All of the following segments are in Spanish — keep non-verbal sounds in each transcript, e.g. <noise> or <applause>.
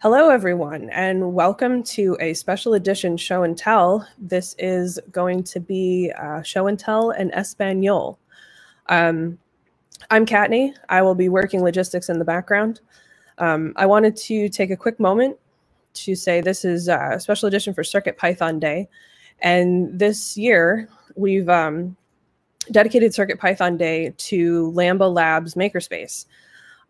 Hello, everyone, and welcome to a special edition show and tell. This is going to be uh, show and tell in Espanol. Um, I'm Katney. I will be working logistics in the background. Um, I wanted to take a quick moment to say this is a special edition for Circuit Python Day. And this year, we've um, dedicated Circuit Python Day to Lambda Labs Makerspace.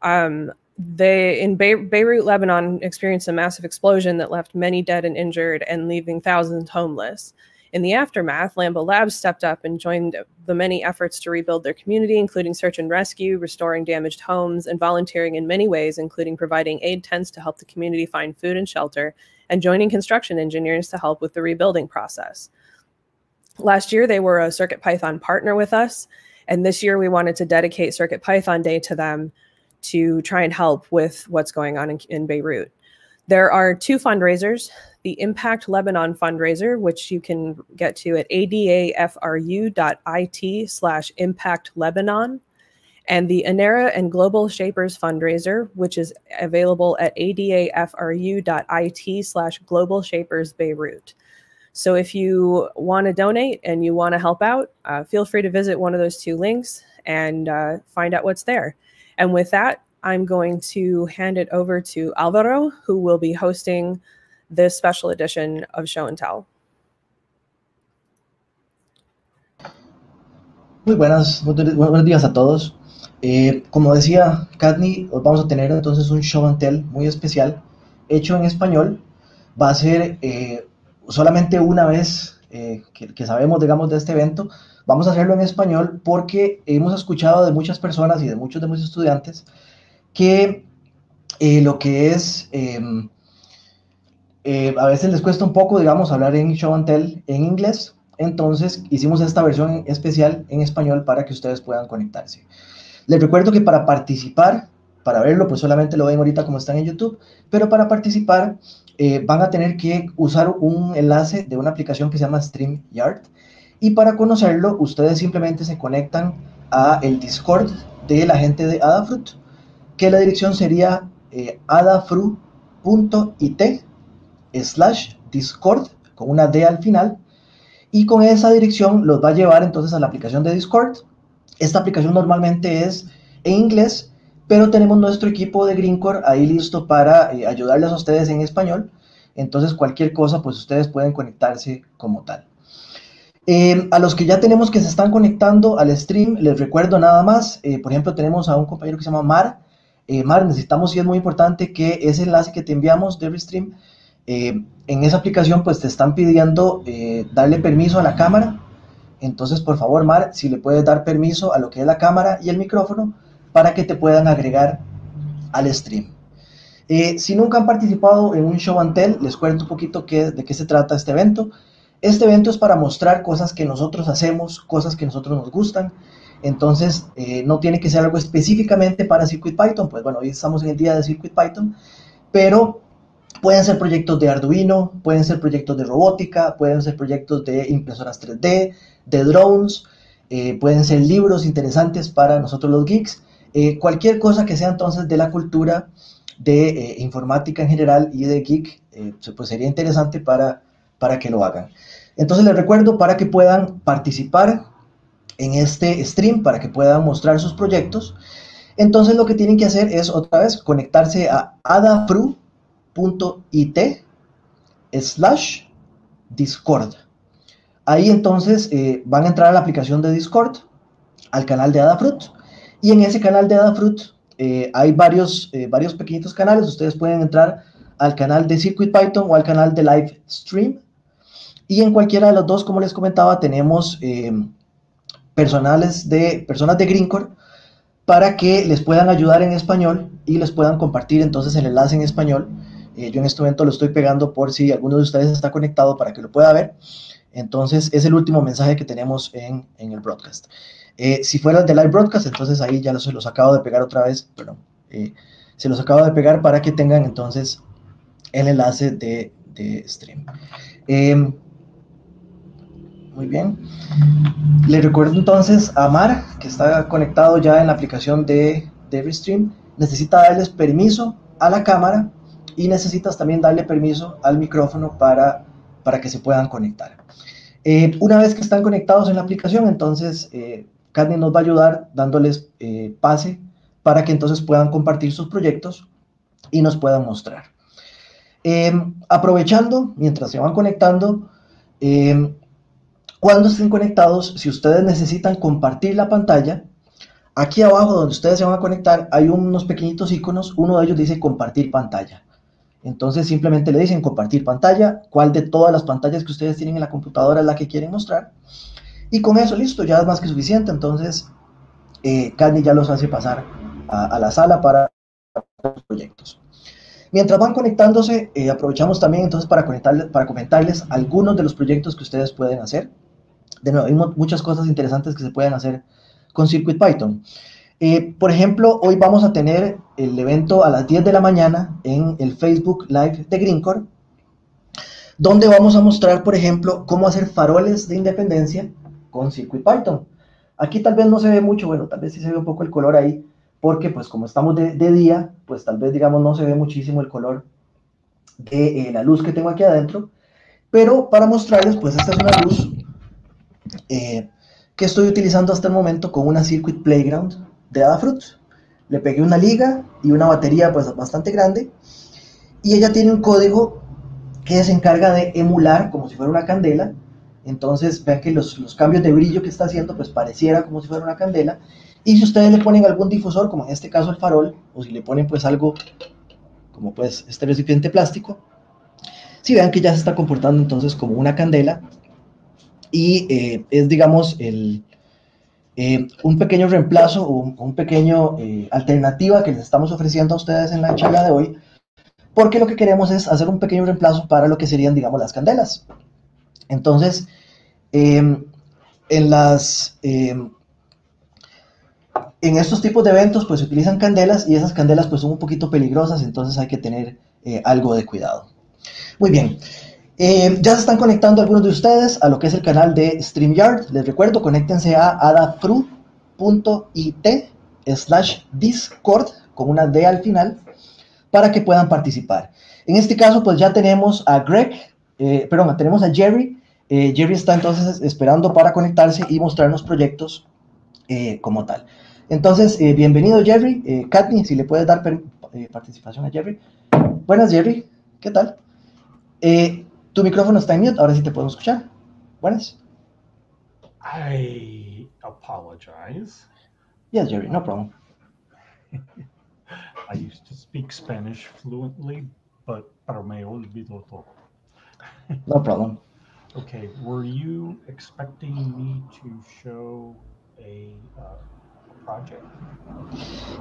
Um, they in Be- Beirut, Lebanon, experienced a massive explosion that left many dead and injured and leaving thousands homeless. In the aftermath, Lambda Labs stepped up and joined the many efforts to rebuild their community, including search and rescue, restoring damaged homes, and volunteering in many ways, including providing aid tents to help the community find food and shelter, and joining construction engineers to help with the rebuilding process. Last year, they were a Circuit Python partner with us, and this year we wanted to dedicate Circuit Python Day to them to try and help with what's going on in, in Beirut. There are two fundraisers the Impact Lebanon fundraiser, which you can get to at adafru.it slash impact Lebanon, and the Anera and Global Shapers fundraiser, which is available at adafru.it slash global shapers Beirut. So if you want to donate and you want to help out, uh, feel free to visit one of those two links and uh, find out what's there. And with that, I'm going to hand it over to Alvaro, who will be hosting this special edition of Show and Tell. Muy buenas, buenos días a todos. Eh, como decía Katni, hoy vamos a tener entonces un show and tell muy especial, hecho en español. Va a ser eh, solamente una vez eh, que, que, sabemos, digamos, de este evento. Vamos a hacerlo en español porque hemos escuchado de muchas personas y de muchos de mis estudiantes que eh, lo que es, em, eh, a veces les cuesta un poco, digamos, hablar en show and tell en inglés. Entonces hicimos esta versión especial en español para que ustedes puedan conectarse. Les recuerdo que para participar, para verlo, pues solamente lo ven ahorita como están en YouTube, pero para participar eh, van a tener que usar un enlace de una aplicación que se llama StreamYard. Y para conocerlo, ustedes simplemente se conectan a el Discord de la gente de Adafruit que la dirección sería eh, adafru.it slash discord con una D al final y con esa dirección los va a llevar entonces a la aplicación de Discord. Esta aplicación normalmente es en inglés, pero tenemos nuestro equipo de Greencore ahí listo para eh, ayudarles a ustedes en español. Entonces cualquier cosa, pues ustedes pueden conectarse como tal. Eh, a los que ya tenemos que se están conectando al stream, les recuerdo nada más, por ejemplo, tenemos a un compañero que se llama Mar, eh, Mar, necesitamos, y es muy importante, que ese enlace que te enviamos de Restream, eh, en esa aplicación pues te están pidiendo eh, darle permiso a la cámara. Entonces, por favor, Mar, si le puedes dar permiso a lo que es la cámara y el micrófono para que te puedan agregar al stream. si nunca han participado en un show and tell, les cuento un poquito de qué se trata este evento. Este evento es para mostrar cosas que nosotros hacemos, cosas que nosotros nos gustan, entonces, eh, no tiene que ser algo específicamente para CircuitPython, pues bueno, hoy estamos en el día de CircuitPython, pero pueden ser proyectos de Arduino, pueden ser proyectos de robótica, pueden ser proyectos de impresoras 3D, de drones, eh, pueden ser libros interesantes para nosotros los geeks, eh, cualquier cosa que sea entonces de la cultura de informática en general y de geek, pues sería interesante para, para que lo hagan. Entonces les recuerdo para que puedan participar en este stream para que puedan mostrar sus proyectos. Entonces lo que tienen que hacer es otra vez conectarse a adafru.it slash discord. Ahí entonces eh, van a entrar a la aplicación de Discord, al canal de Adafruit, y en ese canal de Adafruit eh, hay varios, eh, varios pequeñitos canales. Ustedes pueden entrar al canal de CircuitPython o al canal de Live Stream. Y en cualquiera de los dos, como les comentaba, tenemos personales de personas de Greencore para que les puedan ayudar en español y les puedan compartir entonces el enlace en español. Eh, yo en este momento lo estoy pegando por si alguno de ustedes está conectado para que lo pueda ver. Entonces es el último mensaje que tenemos en, en el broadcast. Eh, si fuera de live broadcast, entonces ahí ya se los acabo de pegar otra vez, perdón. Eh, se los acabo de pegar para que tengan entonces el enlace de, de stream. Muy bien. Le recuerdo entonces a Mar, que está conectado ya en la aplicación de, de Restream, necesita darles permiso a la cámara y necesitas también darle permiso al micrófono para, para que se puedan conectar. Eh, una vez que están conectados en la aplicación, entonces eh, nos va a ayudar dándoles eh, pase para que entonces puedan compartir sus proyectos y nos puedan mostrar. Em, aprovechando, mientras se van conectando, cuando estén conectados, si ustedes necesitan compartir la pantalla, aquí abajo donde ustedes se van a conectar hay unos pequeñitos iconos, uno de ellos dice compartir pantalla. Entonces simplemente le dicen compartir pantalla, cuál de todas las pantallas que ustedes tienen en la computadora es la que quieren mostrar. Y con eso, listo, ya es más que suficiente. Entonces, eh, Candy ya los hace pasar a, la sala para los proyectos. Mientras van conectándose, eh, aprovechamos también entonces para, conectarles, para comentarles algunos de los proyectos que ustedes pueden hacer. De nuevo, hay muchas cosas interesantes que se pueden hacer con CircuitPython. Eh, por ejemplo, hoy vamos a tener el evento a las 10 de la mañana en el Facebook Live de Greencore, donde vamos a mostrar, por ejemplo, cómo hacer faroles de independencia con CircuitPython. Aquí tal vez no se ve mucho, bueno, tal vez sí se ve un poco el color ahí, porque pues como estamos de, día, pues tal vez digamos no se ve muchísimo el color de eh, la luz que tengo aquí adentro, pero para mostrarles, pues esta es una luz eh, que estoy utilizando hasta el momento con una Circuit Playground de Adafruit. Le pegué una liga y una batería pues bastante grande y ella tiene un código que se encarga de emular como si fuera una candela. Entonces vean que los, los cambios de brillo que está haciendo pues pareciera como si fuera una candela. Y si ustedes le ponen algún difusor, como en este caso el farol, o si le ponen pues algo como pues este recipiente plástico, si vean que ya se está comportando entonces como una candela y eh, es digamos el, eh, un pequeño reemplazo o un, pequeño eh, alternativa que les estamos ofreciendo a ustedes en la charla de hoy, porque lo que queremos es hacer un pequeño reemplazo para lo que serían, digamos, las candelas. Entonces, em, en las... Em, en estos tipos de eventos pues se utilizan candelas y esas candelas pues son un poquito peligrosas, entonces hay que tener algo de cuidado. Muy bien, eh, ya se están conectando algunos de ustedes a lo que es el canal de StreamYard. Les recuerdo, conéctense a adafru.it slash Discord con una D al final para que puedan participar. En este caso, pues ya tenemos a Greg, eh, perdón, tenemos a Jerry. Eh, Jerry está entonces esperando para conectarse y mostrarnos proyectos como tal. Entonces, bienvenido Jerry. Katni, si le puedes dar participación a Jerry. Buenas Jerry, ¿qué tal? Tu micrófono está en mute, ahora sí te podemos escuchar. Buenas. I apologize. Yes, Jerry, no problem. <laughs> I used to speak Spanish fluently, but pero me olvidó todo. no problem. Okay, were you expecting me to show a uh, project?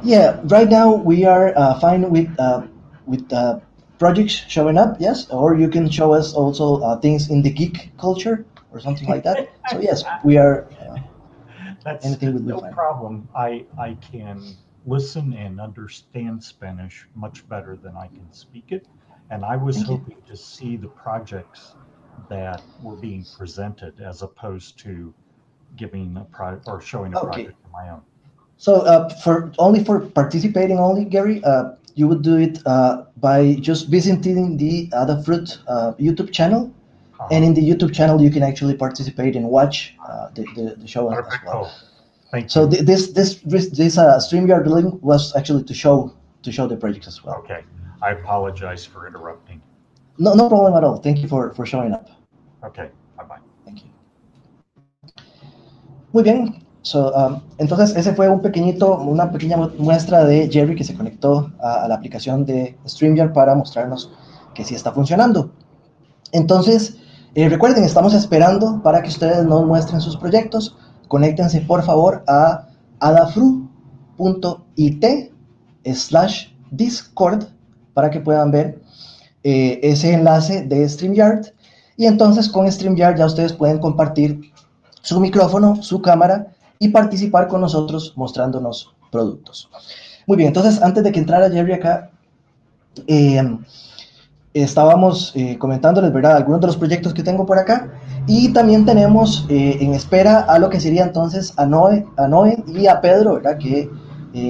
Yeah, right now we are uh, fine with uh, with uh, projects showing up, yes, or you can show us also uh, things in the geek culture or something like that. <laughs> so yes, we are. Uh, That's anything would no problem. I I can listen and understand Spanish much better than I can speak it, and I was Thank hoping you. to see the projects that were being presented as opposed to giving a project or showing a okay. project of my own. So uh, for only for participating only, Gary, uh, you would do it uh, by just visiting the Adafruit uh, YouTube channel. Uh-huh. And in the YouTube channel, you can actually participate and watch uh, the, the, the, show as well. Thank so th- this this this uh, StreamYard link was actually to show to show the projects as well. Okay, I apologize for interrupting. No, no problem at all. Thank you for for showing up. Okay, bye bye. Thank you. Muy bien, Um, entonces, ese fue un pequeñito, una pequeña muestra de Jerry que se conectó a, la aplicación de StreamYard para mostrarnos que sí está funcionando. Entonces, eh, recuerden, estamos esperando para que ustedes nos muestren sus proyectos. Conéctense, por favor, a adafru.it slash discord para que puedan ver eh, ese enlace de StreamYard. Y entonces con StreamYard ya ustedes pueden compartir su micrófono, su cámara y participar con nosotros mostrándonos productos. Muy bien, entonces antes de que entrara Jerry acá, eh, estábamos eh, comentándoles, ¿verdad?, algunos de los proyectos que tengo por acá y también tenemos eh, en espera a lo que sería entonces a Noé, a Noé y a Pedro, ¿verdad?, que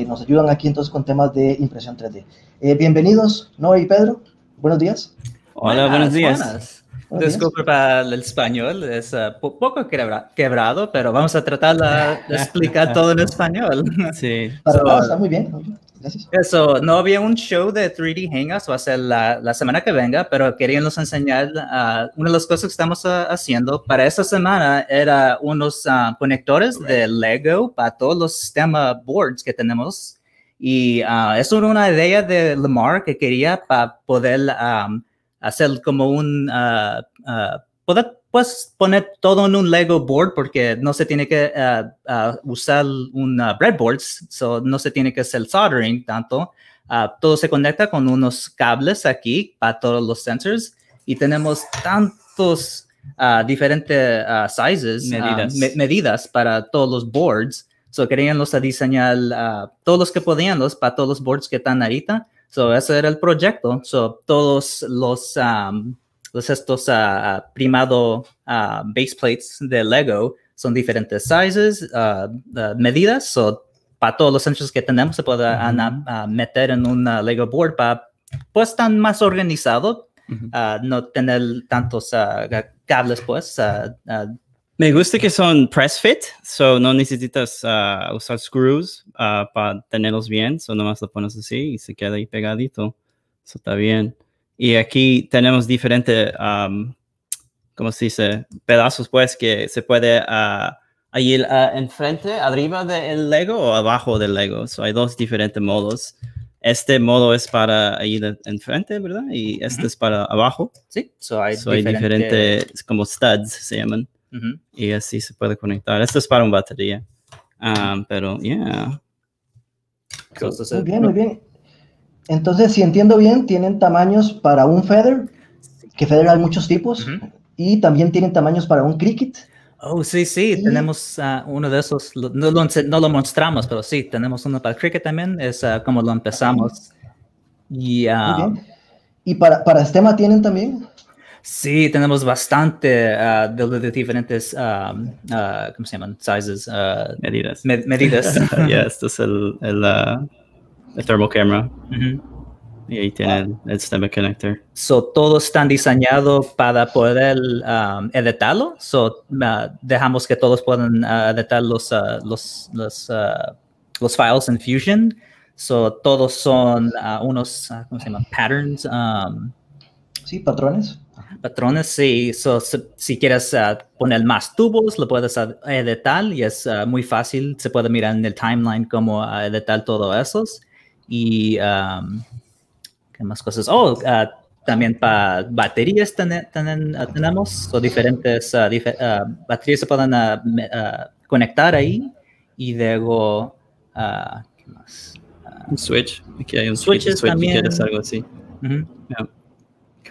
nos ayudan aquí entonces con temas de impresión 3D. bienvenidos, Noé y Pedro. buenos días. Hola, buenos días. Disculpe para el español, es uh, poco quebrado, pero vamos a tratar de explicar todo en español. <laughs> Sí. Para so, está muy bien. Gracias. Eso, no había un show de 3D Hangouts, va a ser la, la semana que venga, pero queríamos enseñar uh, una de las cosas que estamos uh, haciendo para esta semana era unos conectores de Lego para todos los sistemas boards que tenemos. Y es una idea de Lamar que quería para poder um, hacer como un, uh, uh, poder pues, poner todo en un Lego board porque no se tiene que uh, usar un breadboard, so no se tiene que hacer soldering tanto. todo se conecta con unos cables aquí para todos los sensors y tenemos tantos diferentes sizes, medidas. Me medidas para todos los boards. So querían los a diseñar todos los que podían los para todos los boards que están ahorita So, ese era el proyecto. So, todos los, um, los estos uh, primado uh, base plates de Lego son diferentes sizes, uh, medidas. So, para todos los centros que tenemos se puede meter en un Lego board para pues estar más organizado, no tener tantos cables pues me gusta que son press fit, so no necesitas uh, usar screws uh, para tenerlos bien, so nomás lo pones así y se queda ahí pegadito. Eso está bien. Y aquí tenemos diferentes, um, ¿cómo se dice? Pedazos, pues, que se puede uh, ir uh, enfrente, arriba del Lego o abajo del Lego. So hay dos diferentes modos. Este modo es para ir enfrente, ¿verdad? Y este es para abajo. Sí, so hay, so hay diferentes, como studs se llaman. Y así se puede conectar. Esto es para una batería. Um, pero, yeah. Muy bien, muy bien. Entonces, si entiendo bien, tienen tamaños para un feather, que feather hay muchos tipos, y también tienen tamaños para un cricket. Oh, sí, sí, tenemos uh, uno de esos, no lo, no lo, mostramos, pero sí, tenemos uno para cricket también, es uh, como lo empezamos. Y, uh, ¿Y para, para STEMA tienen también? Sí, tenemos bastante uh, de, de, diferentes, um, uh, ¿cómo se llaman? Sizes. Uh, medidas. Me medidas. <laughs> yeah, esto es el, el, el thermal camera. -huh. Y ahí tiene el, el sistema connector. So, todos están diseñados para poder um, editarlo. So, dejamos que todos puedan editar los, los, los, los files en Fusion. So, todos son unos, ¿cómo se llaman? Patterns. Um, sí, patrones patrones, sí. So, si, quieres uh, poner más tubos, lo puedes editar y es uh, muy fácil. Se puede mirar en el timeline cómo uh, editar todo eso. Y, um, ¿qué más cosas? Oh, también para baterías tenemos, o diferentes baterías se pueden conectar ahí y luego, ¿qué más? un switch. Aquí hay un switch, también. algo así.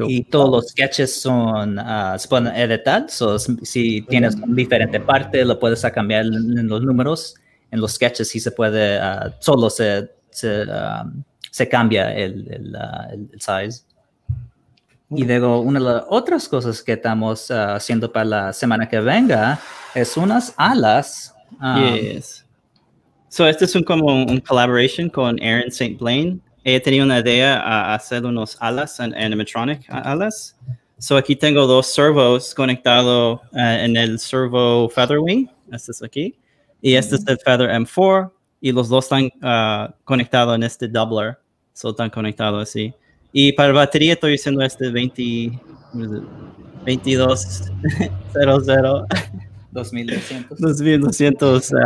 Y todos los sketches son, uh, se pueden editar. So, si tienes una diferente parte, lo puedes cambiar en los números. En los sketches sí se puede, uh, solo se, se, um, se cambia el, el, uh, el, size. Y luego, una de las otras cosas que estamos haciendo para la semana que venga es unas alas. Um, yes. So, este es un, como un collaboration con Aaron St. Blaine he tenido una idea a hacer unos alas, en animatronic alas. So aquí tengo dos servos conectados uh, en el servo Feather Wing, este es aquí, y este es el Feather M4, y los dos están uh, conectados en este doubler, so están conectados así. Y para batería estoy usando este 20, 2200 2200 2200 uh,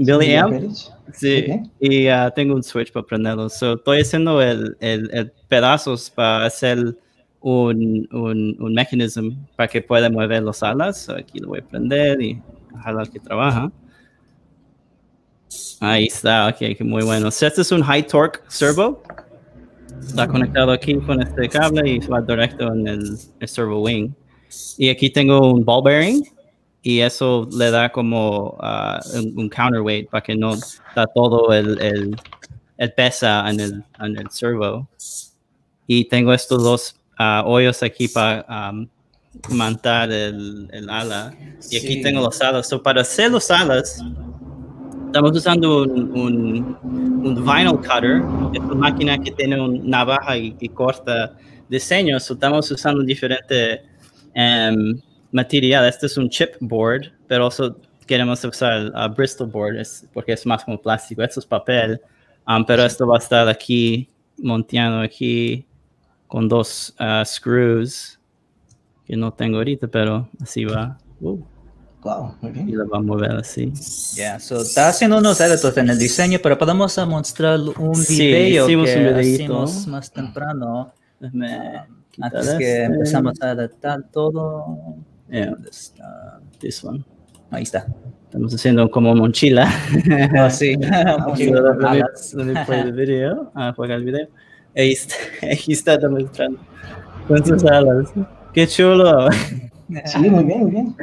Billy Amp. Sí, y uh, tengo un switch para prenderlo. So, estoy haciendo el, el, el pedazos para hacer un, un, un mechanism para que pueda mover las alas. So, aquí lo voy a prender y ojalá que trabaja. Ahí está, ok, muy bueno. So, este es un high torque servo. Está conectado aquí con este cable y va directo en el, el servo wing. Y aquí tengo un ball bearing y eso le da como uh, un, counterweight para que no está todo el, el, el pesa en el, en el servo. Y tengo estos dos uh, hoyos aquí para um, mantar el, el, ala. Y aquí tengo los alas. So para hacer los alas, Estamos usando un, un, un vinyl cutter, es una máquina que tiene una navaja y, y corta diseños. Estamos usando diferente um, material. Este es un chipboard, pero also queremos usar uh, Bristol board es, porque es más como plástico. Esto es papel, um, pero esto va a estar aquí monteado aquí con dos uh, screws que no tengo ahorita, pero así va. Uh. Wow, muy bien. Y lo vamos a mover así. Yeah, so está haciendo unos editos en el diseño, pero podemos mostrar un Sí, video hicimos que un hicimos más temprano. Déjame quitar Antes que este. empezamos a editar todo. Yeah, ¿Dónde está? this one. Ahí está. Estamos haciendo como mochila. Oh, sí. Let me play the video. Ah, juega el video. Ahí está, <laughs> ahí está demostrando. Con sus alas. Qué chulo. Sí, muy bien, muy bien.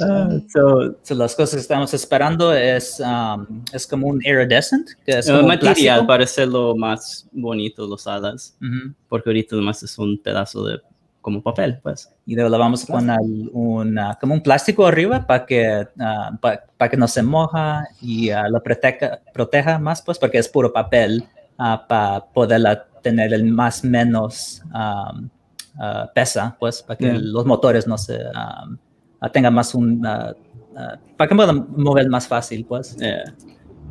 Ah, so, So, las cosas que estamos esperando es, um, es como un iridescent, que es el como material para hacerlo más bonito, los alas. Ujú. Porque ahorita nomás es un pedazo de como papel, pues. Y vamos a poner un, ah, como un plástico arriba para que, para que no se moja y ah, lo proteja, proteja más, pues, porque es puro papel para poderla tener el más menos um, ah, pesa, pues, para que Yeah. los motores no se um, ah, tengan más un, ah, ah, para que puedan mover más fácil, pues.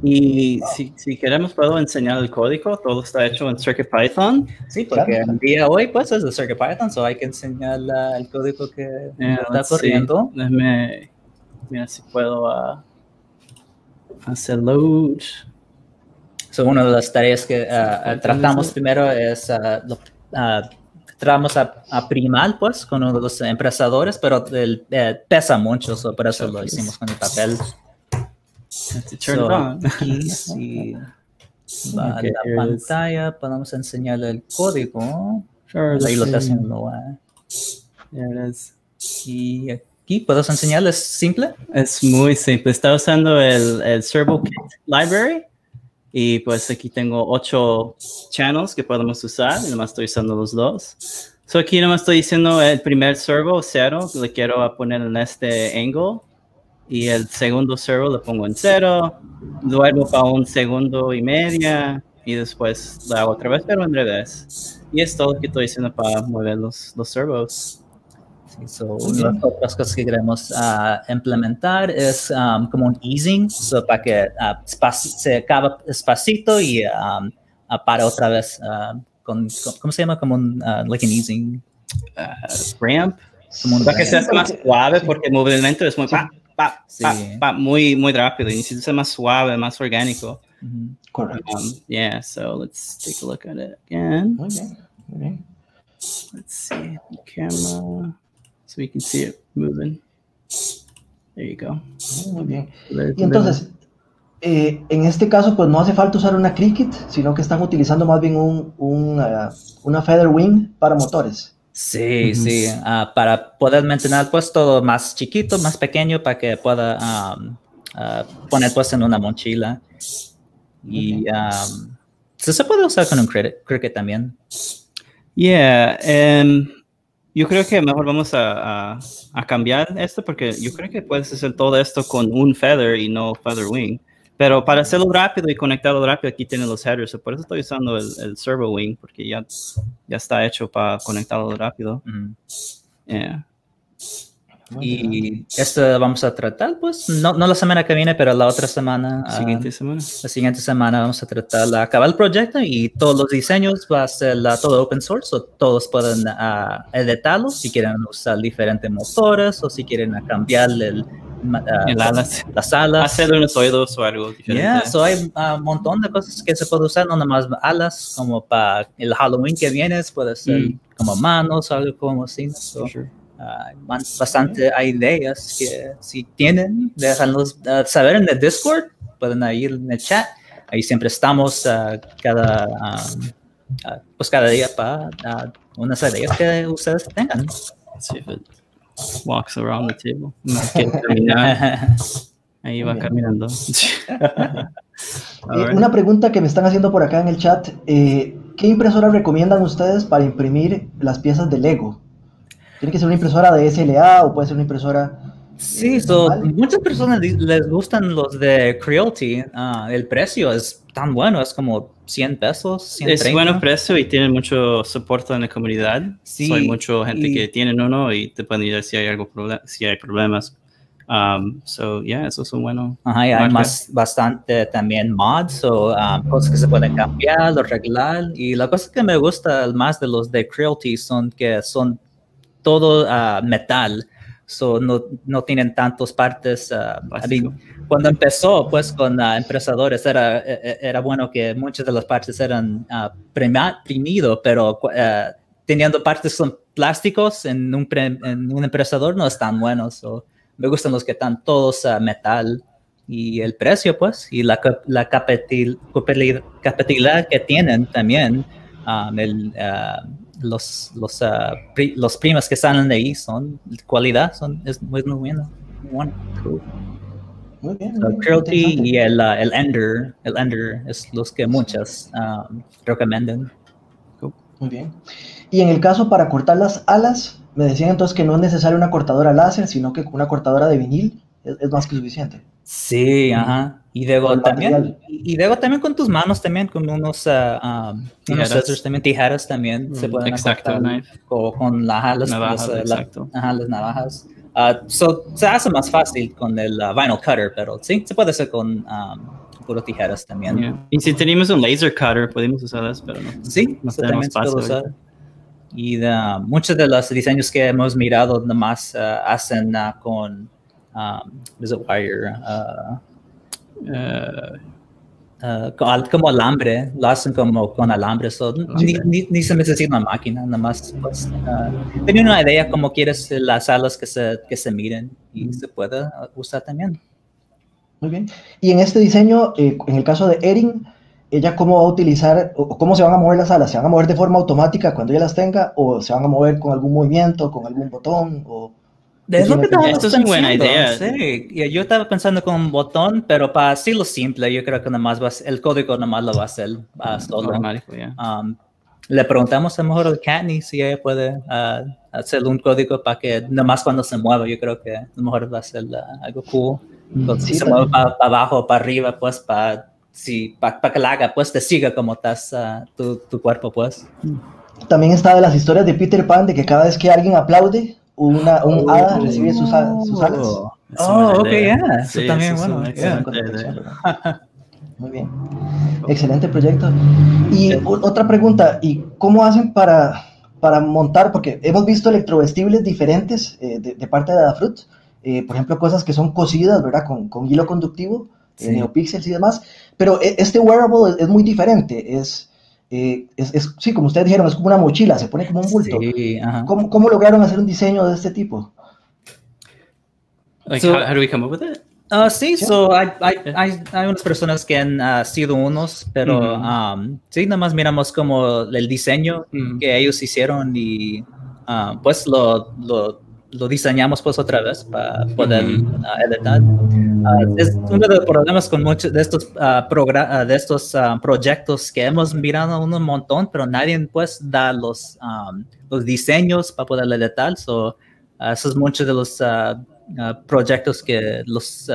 Y si, si queremos, puedo enseñar el código. Todo está hecho en CircuitPython. Sí, porque Claro. el día hoy, pues, es de CircuitPython, so hay que enseñar la- el código que Yeah, está corriendo. Déjame, mira si puedo ah, hacer load. So, una de las tareas que ah, tratamos primero es ah, lo- tratamos a, a primar pues con uno de los empresadores, pero el, eh, pesa mucho, so, por eso lo hicimos con el papel. Have to turn So, it on. <laughs> aquí <laughs> si va Okay, a la is. pantalla, podemos enseñarle el código. Sure, Ahí lo está haciendo. Y aquí puedes enseñarles simple. Es muy simple. Está usando el, el Servo Kit Library. Y pues aquí tengo ocho channels que podemos usar. Y nomás estoy usando los dos. So aquí nomás estoy diciendo el primer servo, cero. Le quiero poner en este angle. Y el segundo servo le pongo en cero. Luego para un segundo y media. Y después lo hago otra vez, pero en revés. Y es todo lo que estoy haciendo para mover los, los servos. Sí, so, una de las otras cosas que queremos ah, implementar es um, como un easing, so, para que espaci- se acaba despacito y um, ah, para otra vez con, con- ¿cómo se llama? Como un, like an easing. Uh, ramp. Como un Para que se haga más suave, porque el movimiento es muy, pa, pa, Sí. muy, muy rápido. Y necesita ser más suave, más orgánico. Ujú. Correcto. Um, yeah, so let's take a look at it again. Muy bien, muy bien. Let's see the camera so we can see it moving. There you go. Muy bien. Y entonces, eh, en este caso, pues no hace falta usar una Cricut, sino que están utilizando más bien un, un, ah, una Feather Wing para motores. Sí, sí, ah, para poder mantener pues todo más chiquito, más pequeño, para que pueda um, ah, poner pues en una mochila. Y um, se puede usar con un Cricut, también. Yeah, em, yo creo que mejor vamos a, a, a cambiar esto porque yo creo que puedes hacer todo esto con un feather y no feather wing. Pero para hacerlo rápido y conectarlo rápido, aquí tienen los headers. so Por eso estoy usando el, el servo wing porque ya, ya está hecho para conectarlo rápido. Ujú. Yeah. Y esto vamos a tratar, pues, no, no la semana que viene, pero la otra semana. ah, Siguiente semana. la siguiente semana vamos a tratar de acabar el proyecto y todos los diseños va a ser la- todo open source, o todos pueden ah, editarlos si quieren usar diferentes motores o si quieren cambiarle el, ah, El alas. las alas. Hacer unos oídos o algo diferente. Yeah, so hay un montón de cosas que se puede usar, no nada más alas, como para el Halloween que viene, puede ser Mm. como manos o algo como así. So, sure. Ah, ban- bastante hay ideas que si tienen, déjanos ah, saber en el Discord, pueden ir en el chat. Ahí siempre estamos ah, cada, ah, ah, pues cada día para unas ideas que ustedes tengan. Let's see if it walks around the table. Caminar. <laughs> Ahí va caminando. <laughs> Eh, una pregunta que me están haciendo por acá en el chat, eh, ¿qué impresora recomiendan ustedes para imprimir las piezas de Lego? ¿Tiene que ser una impresora de SLA o puede ser una impresora Sí, so, muchas personas les gustan los de Creality. Uh, el precio es tan bueno, es como 100 pesos. 130. Es bueno precio y tienen mucho soporte en la comunidad. Sí, hay mucha gente y, que tienen uno y te pueden decir si hay algo si hay problemas. Um, so, yeah, eso es un bueno. Ajá, y hay más, bastante también mods o um, cosas que se pueden cambiar, arreglar. Y la cosa que me gusta más de los de Creality son que son todo uh, metal so no, no tienen tantas partes. Uh, cuando empezó pues con uh, empresadores era, e, e, era bueno que muchas de las partes eran uh, primido, pero uh, teniendo partes son plásticos en un, en un empresador no están buenos. me gustan los que están todos metal y el precio pues y la, la capitalidad que tienen también. Um, el, los, los, uh, pri los primas que salen de ahí son cualidad, son, es muy, muy bueno. Muy Cool. Muy bien. So, y el, uh, el Ender, el Ender es los que muchas um, recomiendan. Cool. Muy bien. Y en el caso para cortar las alas, me decían entonces que no es necesario una cortadora láser, sino que una cortadora de vinil es, es más que suficiente. Sí, ajá. Y luego también, y luego también con tus manos también, con unos, uh, um, tijeras. también, tijeras también mm, se pueden exacto, o con las, las, navajas, las, exacto. ajá, las navajas. Uh, so, se hace más fácil con el uh, vinyl cutter, pero sí, se puede hacer con um, tijeras también. Yeah. Y si tenemos un laser cutter, podemos usarlas, pero no. Sí, no también se puede usar. Y de, muchos de los diseños que hemos mirado nomás hacen con um, is it wire? Uh, como alambre, lo hacen como con alambre, so, ni, ni, ni, se necesita una máquina, nada más. Pues, uh, tenía una idea como quieres las alas que se, que se miren y se puede usar también. Muy bien. Y en este diseño, eh, en el caso de Erin, ella cómo va a utilizar, o cómo se van a mover las alas, ¿se van a mover de forma automática cuando ella las tenga o se van a mover con algún movimiento, con algún botón? O... Es lo que Esto es una buena idea. Sí, yo estaba pensando con un botón, pero para lo simple, yo creo que nada más va a, el código nada más lo va a hacer uh, solo. Um, le preguntamos a lo mejor a Katney si ella puede uh, hacer un código para que nada más cuando se mueva, yo creo que a lo mejor va a ser uh, algo cool. Entonces, si se mueve para, abajo o para arriba, pues para si, para que la haga, pues te siga como estás uh, tu, tu cuerpo, pues. También está de las historias de Peter Pan de que cada vez que alguien aplaude, una, un hada recibe sus, sus alas. Oh, oh ok, yeah. Sí, también, bueno. <laughs> Muy bien. Excelente proyecto. Y otra pregunta, ¿y cómo hacen para, para montar? Porque hemos visto electrovestibles diferentes eh, de, parte de Adafruit. Eh, por ejemplo, cosas que son cosidas, ¿verdad? Con, con hilo conductivo, eh, neopixels y demás. Pero e, este wearable es, es muy diferente. Es, eh, es, es, sí, como ustedes dijeron, es como una mochila, se pone como un bulto. Sí, ¿Cómo, ¿Cómo, lograron hacer un diseño de este tipo? Like, so, how, how, do we come up with it? Uh, sí, yeah. so hay, hay, hay, hay, unas personas que han uh, sido unos, pero mm -hmm. um, sí, nada más miramos como el diseño mm -hmm. que ellos hicieron y uh, pues lo, lo lo diseñamos pues otra vez para poder uh, editar. Uh, es uno de los problemas con muchos de estos, uh, de estos proyectos que hemos mirado un montón, pero nadie pues da los, um, los diseños para poder editar. So, esos muchos de los proyectos que los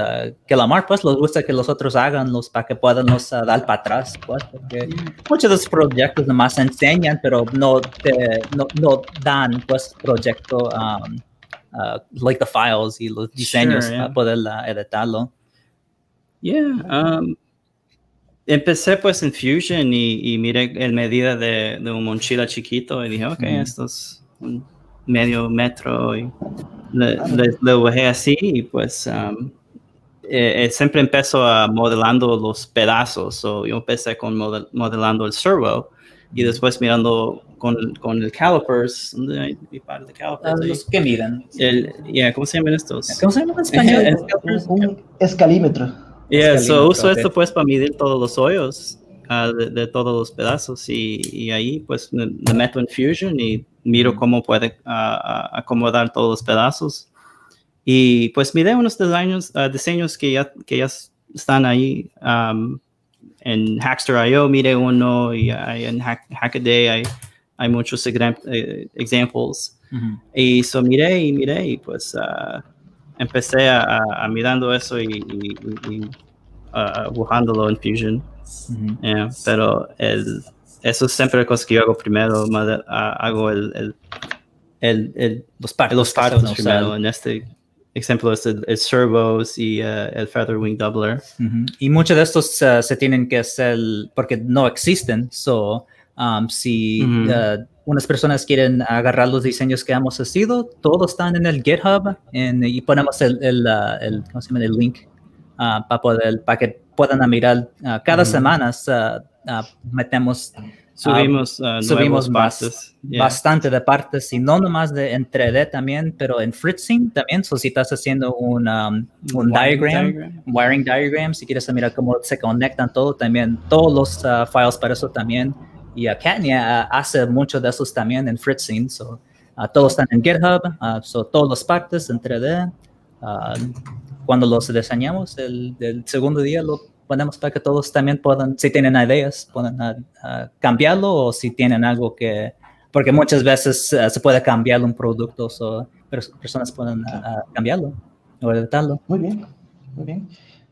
que la mar pues les gusta que los otros hagan los para que puedan los dar para atrás pues porque muchos de los proyectos nomás enseñan pero no te, no, no dan pues proyecto um, uh, like the files y los diseños sure, yeah. para poder editarlo. Yeah. Um, empecé pues en Fusion y, y miré el medida de, de, un mochila chiquito y dije, ok, mm. esto es un medio metro y le, le, le bajé así y pues um, eh, eh, siempre empezó a modelando los pedazos. So yo empecé con model, modelando el servo y después mirando con, con el calipers, ¿dónde hay mi par de calipers? Uh, los que miran. El, yeah, ¿Cómo se llaman estos? ¿Cómo se llaman en español? <laughs> un escalímetro. Yeah, so uso okay. esto pues para medir todos los hoyos uh, de, de, todos los pedazos y, y ahí pues me, me, meto en Fusion y miro cómo puede uh, acomodar todos los pedazos. Y pues miré unos diseños, diseños que, ya, que ya están ahí um, en Hackster.io, mire uno y hay en Hack, Hackaday hay hay muchos eh, ejemplos. Uh -huh. Y so miré y miré y pues uh, empecé a, a, mirando eso y, y, y uh, en Fusion. pero el, eso es siempre la cosa que yo hago primero, hago el, el, el, los partes, los primero. En este ejemplo es el, servos y uh, el featherwing doubler. Y muchos de estos uh, se tienen que hacer porque no existen. So, um, si uh, unas personas quieren agarrar los diseños que hemos hecho, todos están en el GitHub y ponemos el, el, el, ¿cómo se llama? el link para, poder, para que puedan mirar cada semana. metemos subimos, subimos bastante de partes y no nomás de en 3D también, pero en Fritzing también. So, si estás haciendo un, um, un diagram, wiring diagram, si quieres mirar cómo se conectan todo, también todos los files para eso también y a Katnia hace mucho de esos también en Fritzing. So, todos están en GitHub, so, todas las partes en 3D. cuando los diseñamos, el, el, segundo día lo ponemos para que todos también puedan, si tienen ideas, puedan cambiarlo o si tienen algo que, porque muchas veces se puede cambiar un producto, so, personas pueden cambiarlo o editarlo. Muy bien, muy bien.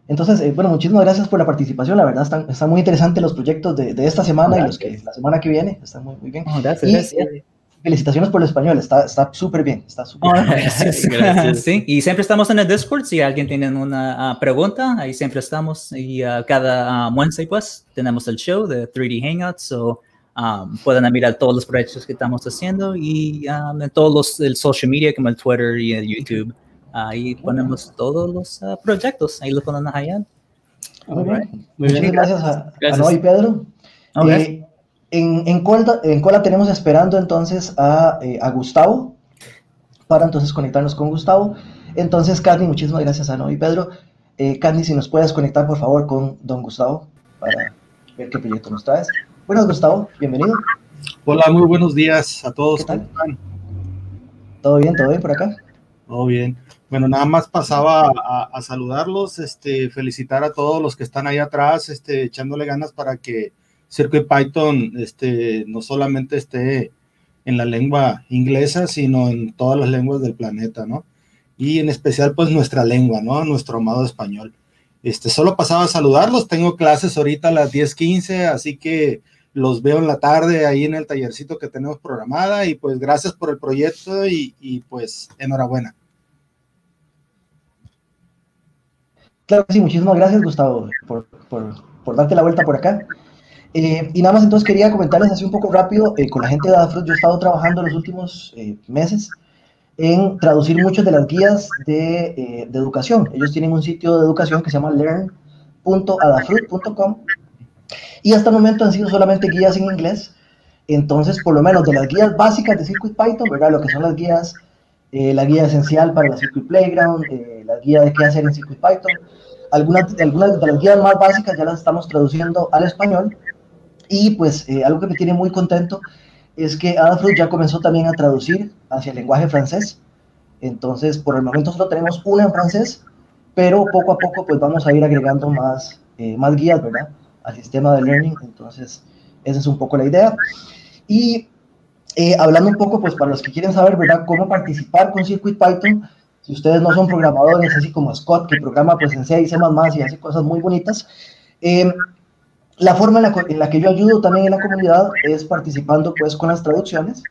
Entonces, eh, bueno, muchísimas gracias por la participación. La verdad, están, están muy interesantes los proyectos de, de esta semana y los que la semana que viene. Están muy, muy bien. Oh, gracias, eh, felicitaciones por el español. Está súper bien. Está súper oh, bien. <laughs> Sí, y siempre estamos en el Discord. Si alguien tiene una uh, pregunta, ahí siempre estamos. Y uh, cada uh, Wednesday, pues, tenemos el show de 3D Hangouts. So, um, pueden mirar todos los proyectos que estamos haciendo y um, en todos los el social media como el Twitter y el YouTube. Ahí ponemos todos los uh, proyectos, ahí lo ponen allá. Muy bien. Muchas gracias a, a y Pedro. Eh, en, en, cola, en cola tenemos esperando entonces a, eh, a Gustavo para entonces conectarnos con Gustavo. Entonces, Candy, muchísimas gracias a Noy y Pedro. Eh, Candy, si nos puedes conectar por favor con don Gustavo para ver qué proyecto nos traes. Buenas, Gustavo, bienvenido. Hola, muy buenos días a todos. ¿Qué tal? ¿Todo bien? ¿Todo bien por acá? Todo bien. Bueno, nada más pasaba a, saludarlos, este, felicitar a todos los que están ahí atrás, este, echándole ganas para que Circuit Python este, no solamente esté en la lengua inglesa, sino en todas las lenguas del planeta, ¿no? Y en especial, pues, nuestra lengua, ¿no? Nuestro amado español. Este, solo pasaba a saludarlos, tengo clases ahorita a las 10:15, así que los veo en la tarde ahí en el tallercito que tenemos programada y pues gracias por el proyecto y, y pues enhorabuena. Claro sí, muchísimas gracias Gustavo por, por, por darte la vuelta por acá. Eh, y nada más entonces quería comentarles así un poco rápido, eh, con la gente de Adafruit yo he estado trabajando los últimos eh, meses en traducir muchas de las guías de, de, educación. Ellos tienen un sitio de educación que se llama learn.adafruit.com y hasta el momento han sido solamente guías en inglés. Entonces, por lo menos de las guías básicas de Circuit Python, ¿verdad? Lo que son las guías, la guía esencial para la Circuit Playground, la guía de qué hacer en Circuit Python, algunas, algunas de las guías más básicas ya las estamos traduciendo al español y pues eh, algo que me tiene muy contento es que Adafruit ya comenzó también a traducir hacia el lenguaje francés. Entonces, por el momento solo tenemos una en francés, pero poco a poco pues vamos a ir agregando más, eh, más guías, ¿verdad? Al sistema de learning. Entonces, esa es un poco la idea. Y eh, hablando un poco, pues para los que quieren saber, ¿verdad? Cómo participar con Circuit Python, si ustedes no son programadores, así como Scott, que programa pues en C y C++ y hace cosas muy bonitas, eh, la forma en la, que yo ayudo también en la comunidad es participando pues con las traducciones.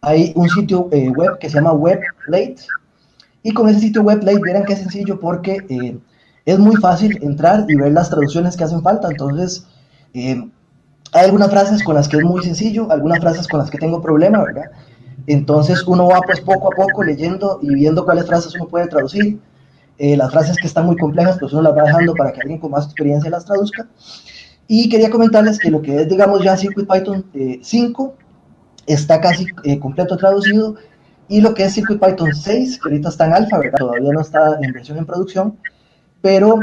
Hay un sitio eh, web que se llama WebLate y con ese sitio WebLate verán es sencillo porque eh, es muy fácil entrar y ver las traducciones que hacen falta. Entonces, hay algunas frases con las que es muy sencillo, algunas frases con las que tengo problema, ¿verdad? Entonces uno va pues poco a poco leyendo y viendo cuáles frases uno puede traducir. Eh, las frases que están muy complejas, pues uno las va dejando para que alguien con más experiencia las traduzca. Y quería comentarles que lo que es, digamos, ya Circuit Python 5 eh, está casi eh, completo traducido. Y lo que es Circuit Python 6, que ahorita está en alfa, ¿verdad? Todavía no está en versión en producción, pero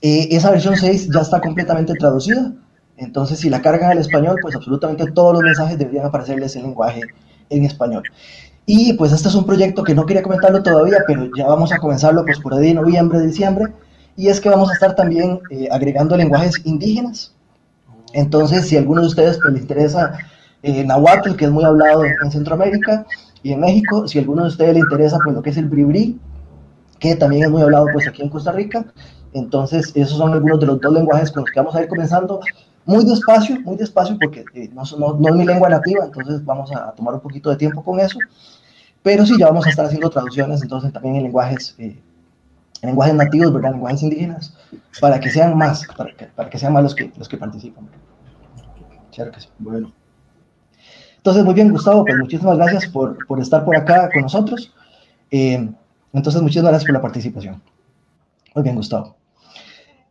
esa versión 6 ya está completamente traducida. Entonces, si la cargan al español, pues absolutamente todos los mensajes deberían aparecerles en lenguaje en español. Y pues este es un proyecto que no quería comentarlo todavía, pero ya vamos a comenzarlo pues por ahí noviembre, diciembre, y es que vamos a estar también eh, agregando lenguajes indígenas. Entonces, si a alguno de ustedes pues, les interesa eh, Nahuatl, que es muy hablado en, Centroamérica y en México, si a alguno de ustedes le interesa pues lo que es el bribri, que también es muy hablado pues aquí en Costa Rica. Entonces, esos son algunos de los dos lenguajes con los que vamos a ir comenzando muy despacio, muy despacio, porque eh, no, no, no, es mi lengua nativa, entonces vamos a tomar un poquito de tiempo con eso. Pero sí, ya vamos a estar haciendo traducciones, entonces también en lenguajes, eh, en lenguajes nativos, ¿verdad? En lenguajes indígenas, para que sean más, para que, para que sean más los que, los que participan. Claro que sí. Bueno. Entonces, muy bien, Gustavo, pues muchísimas gracias por, por estar por acá con nosotros. Eh, entonces, muchísimas gracias por la participación. Muy bien, Gustavo.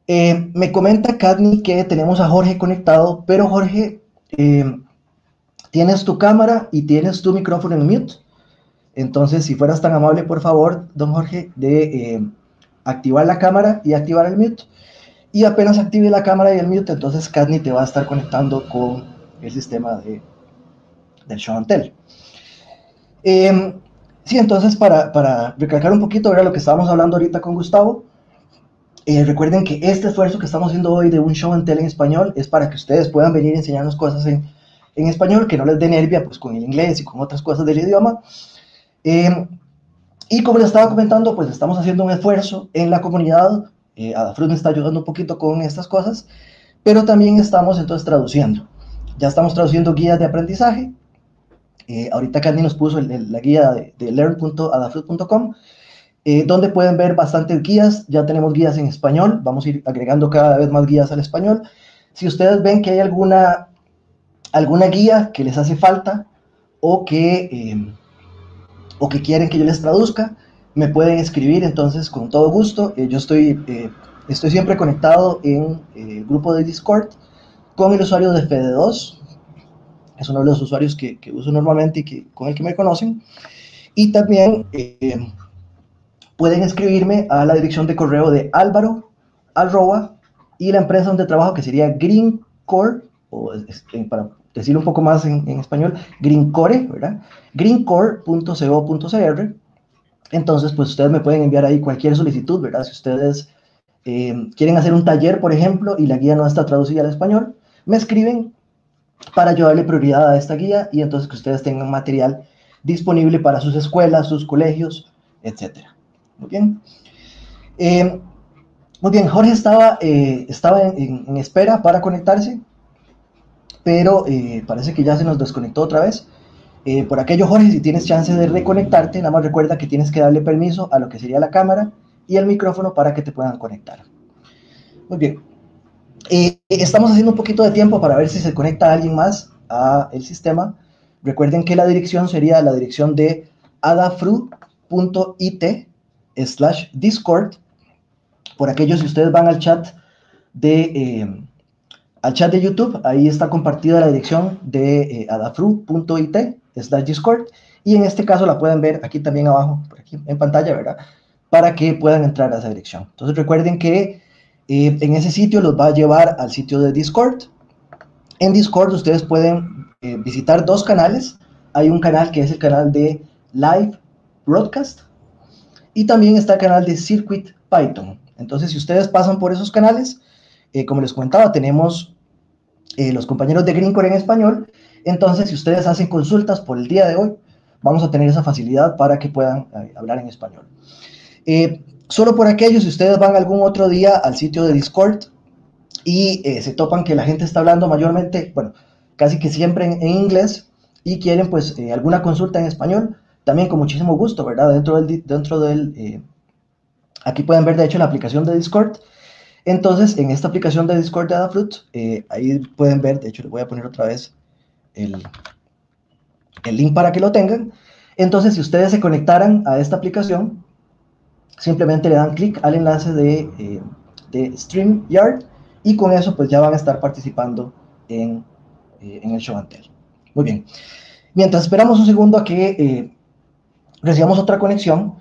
Eh, me comenta Cadney que tenemos a Jorge conectado, pero Jorge, eh, tienes tu cámara y tienes tu micrófono en mute. Entonces, si fueras tan amable, por favor, don Jorge, de eh, activar la cámara y activar el mute. Y apenas active la cámara y el mute, entonces Cadney te va a estar conectando con el sistema de, del show and tell. sí, entonces, para, para recalcar un poquito, era lo que estábamos hablando ahorita con Gustavo. Eh, recuerden que este esfuerzo que estamos haciendo hoy de un show en tele en español es para que ustedes puedan venir a enseñarnos cosas en, en español, que no les dé nervia pues, con el inglés y con otras cosas del idioma. Eh, y como les estaba comentando, pues estamos haciendo un esfuerzo en la comunidad. Eh, Adafruz me está ayudando un poquito con estas cosas, pero también estamos entonces traduciendo. Ya estamos traduciendo guías de aprendizaje. Eh, ahorita Candy nos puso la guía de, de learn.adafruz.com eh, donde pueden ver bastantes guías. Ya tenemos guías en español, vamos a ir agregando cada vez más guías al español. Si ustedes ven que hay alguna, alguna guía que les hace falta o que, eh, o que quieren que yo les traduzca, me pueden escribir entonces con todo gusto. Eh, yo estoy, estoy siempre conectado en el grupo de Discord con el usuario de Fede2. Es uno de los usuarios que, que uso normalmente y que, con el que me conocen. Y también pueden escribirme a la dirección de correo de Álvaro arroba y la empresa donde trabajo que sería Greencore, o para decirlo un poco más en, español, Greencore, ¿verdad? greencore.co.cr. Entonces, pues ustedes me pueden enviar ahí cualquier solicitud, ¿verdad? Si ustedes eh, quieren hacer un taller, por ejemplo, y la guía no está traducida al español, me escriben para yo darle prioridad a esta guía y entonces que ustedes tengan material disponible para sus escuelas, sus colegios, etcétera. Muy bien. Eh, muy bien, Jorge estaba, eh, estaba en, espera para conectarse, pero eh, parece que ya se nos desconectó otra vez. por aquello, Jorge, si tienes chance de reconectarte, nada más recuerda que tienes que darle permiso a lo que sería la cámara y el micrófono para que te puedan conectar. Muy bien. estamos haciendo un poquito de tiempo para ver si se conecta alguien más al sistema. Recuerden que la dirección sería la dirección de adafru.it slash Discord. Por aquellos, si ustedes van al chat de, eh, al chat de YouTube, ahí está compartida la dirección de eh, adafru.it slash Discord. Y en este caso la pueden ver aquí también abajo, por aquí en pantalla, ¿verdad? Para que puedan entrar a esa dirección. Entonces recuerden que eh, en ese sitio los va a llevar al sitio de Discord. En Discord ustedes pueden visitar dos canales. Hay un canal que es el canal de Live Broadcast, y también está el canal de Circuit Python. Entonces, si ustedes pasan por esos canales, eh, como les comentaba, tenemos eh, los compañeros de Greencore en español. Entonces, si ustedes hacen consultas por el día de hoy, vamos a tener esa facilidad para que puedan eh, hablar en español. solo por aquello, si ustedes van algún otro día al sitio de Discord y se topan que la gente está hablando mayormente, bueno, casi que siempre en, en inglés y quieren pues alguna consulta en español, también con muchísimo gusto, ¿verdad? Dentro del, dentro del aquí pueden ver de hecho la aplicación de Discord. Entonces, en esta aplicación de Discord de Adafruit, eh, ahí pueden ver, de hecho les voy a poner otra vez el, el link para que lo tengan. Entonces, si ustedes se conectaran a esta aplicación, simplemente le dan clic al enlace de, eh, de StreamYard y con eso pues ya van a estar participando en, en el show anterior. Muy bien. Mientras esperamos un segundo a que recibamos otra conexión.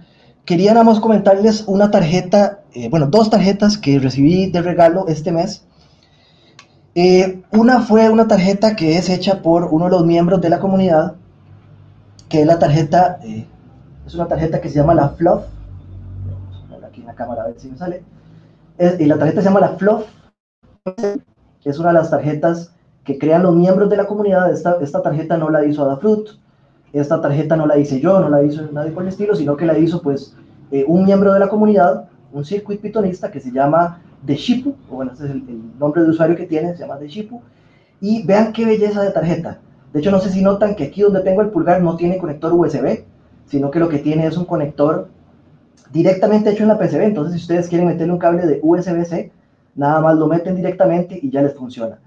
Quería comentarles una tarjeta, eh, bueno, dos tarjetas que recibí de regalo este mes. Eh, una fue una tarjeta que es hecha por uno de los miembros de la comunidad, que es la tarjeta, eh, es una tarjeta que se llama la Fluff. Aquí en la cámara a ver si me sale. y la tarjeta se llama la Fluff, es una de las tarjetas que crean los miembros de la comunidad. Esta, esta tarjeta no la hizo Adafruit, esta tarjeta no la hice yo, no la hizo nadie por el estilo, sino que la hizo pues eh, un miembro de la comunidad, un circuit pitonista que se llama The Shipu, o bueno, ese es el, nombre de usuario que tiene, se llama The Shipu, y vean qué belleza de tarjeta. De hecho, no sé si notan que aquí donde tengo el pulgar no tiene conector USB, sino que lo que tiene es un conector directamente hecho en la PCB. Entonces, si ustedes quieren meterle un cable de USB-C, nada más lo meten directamente y ya les funciona.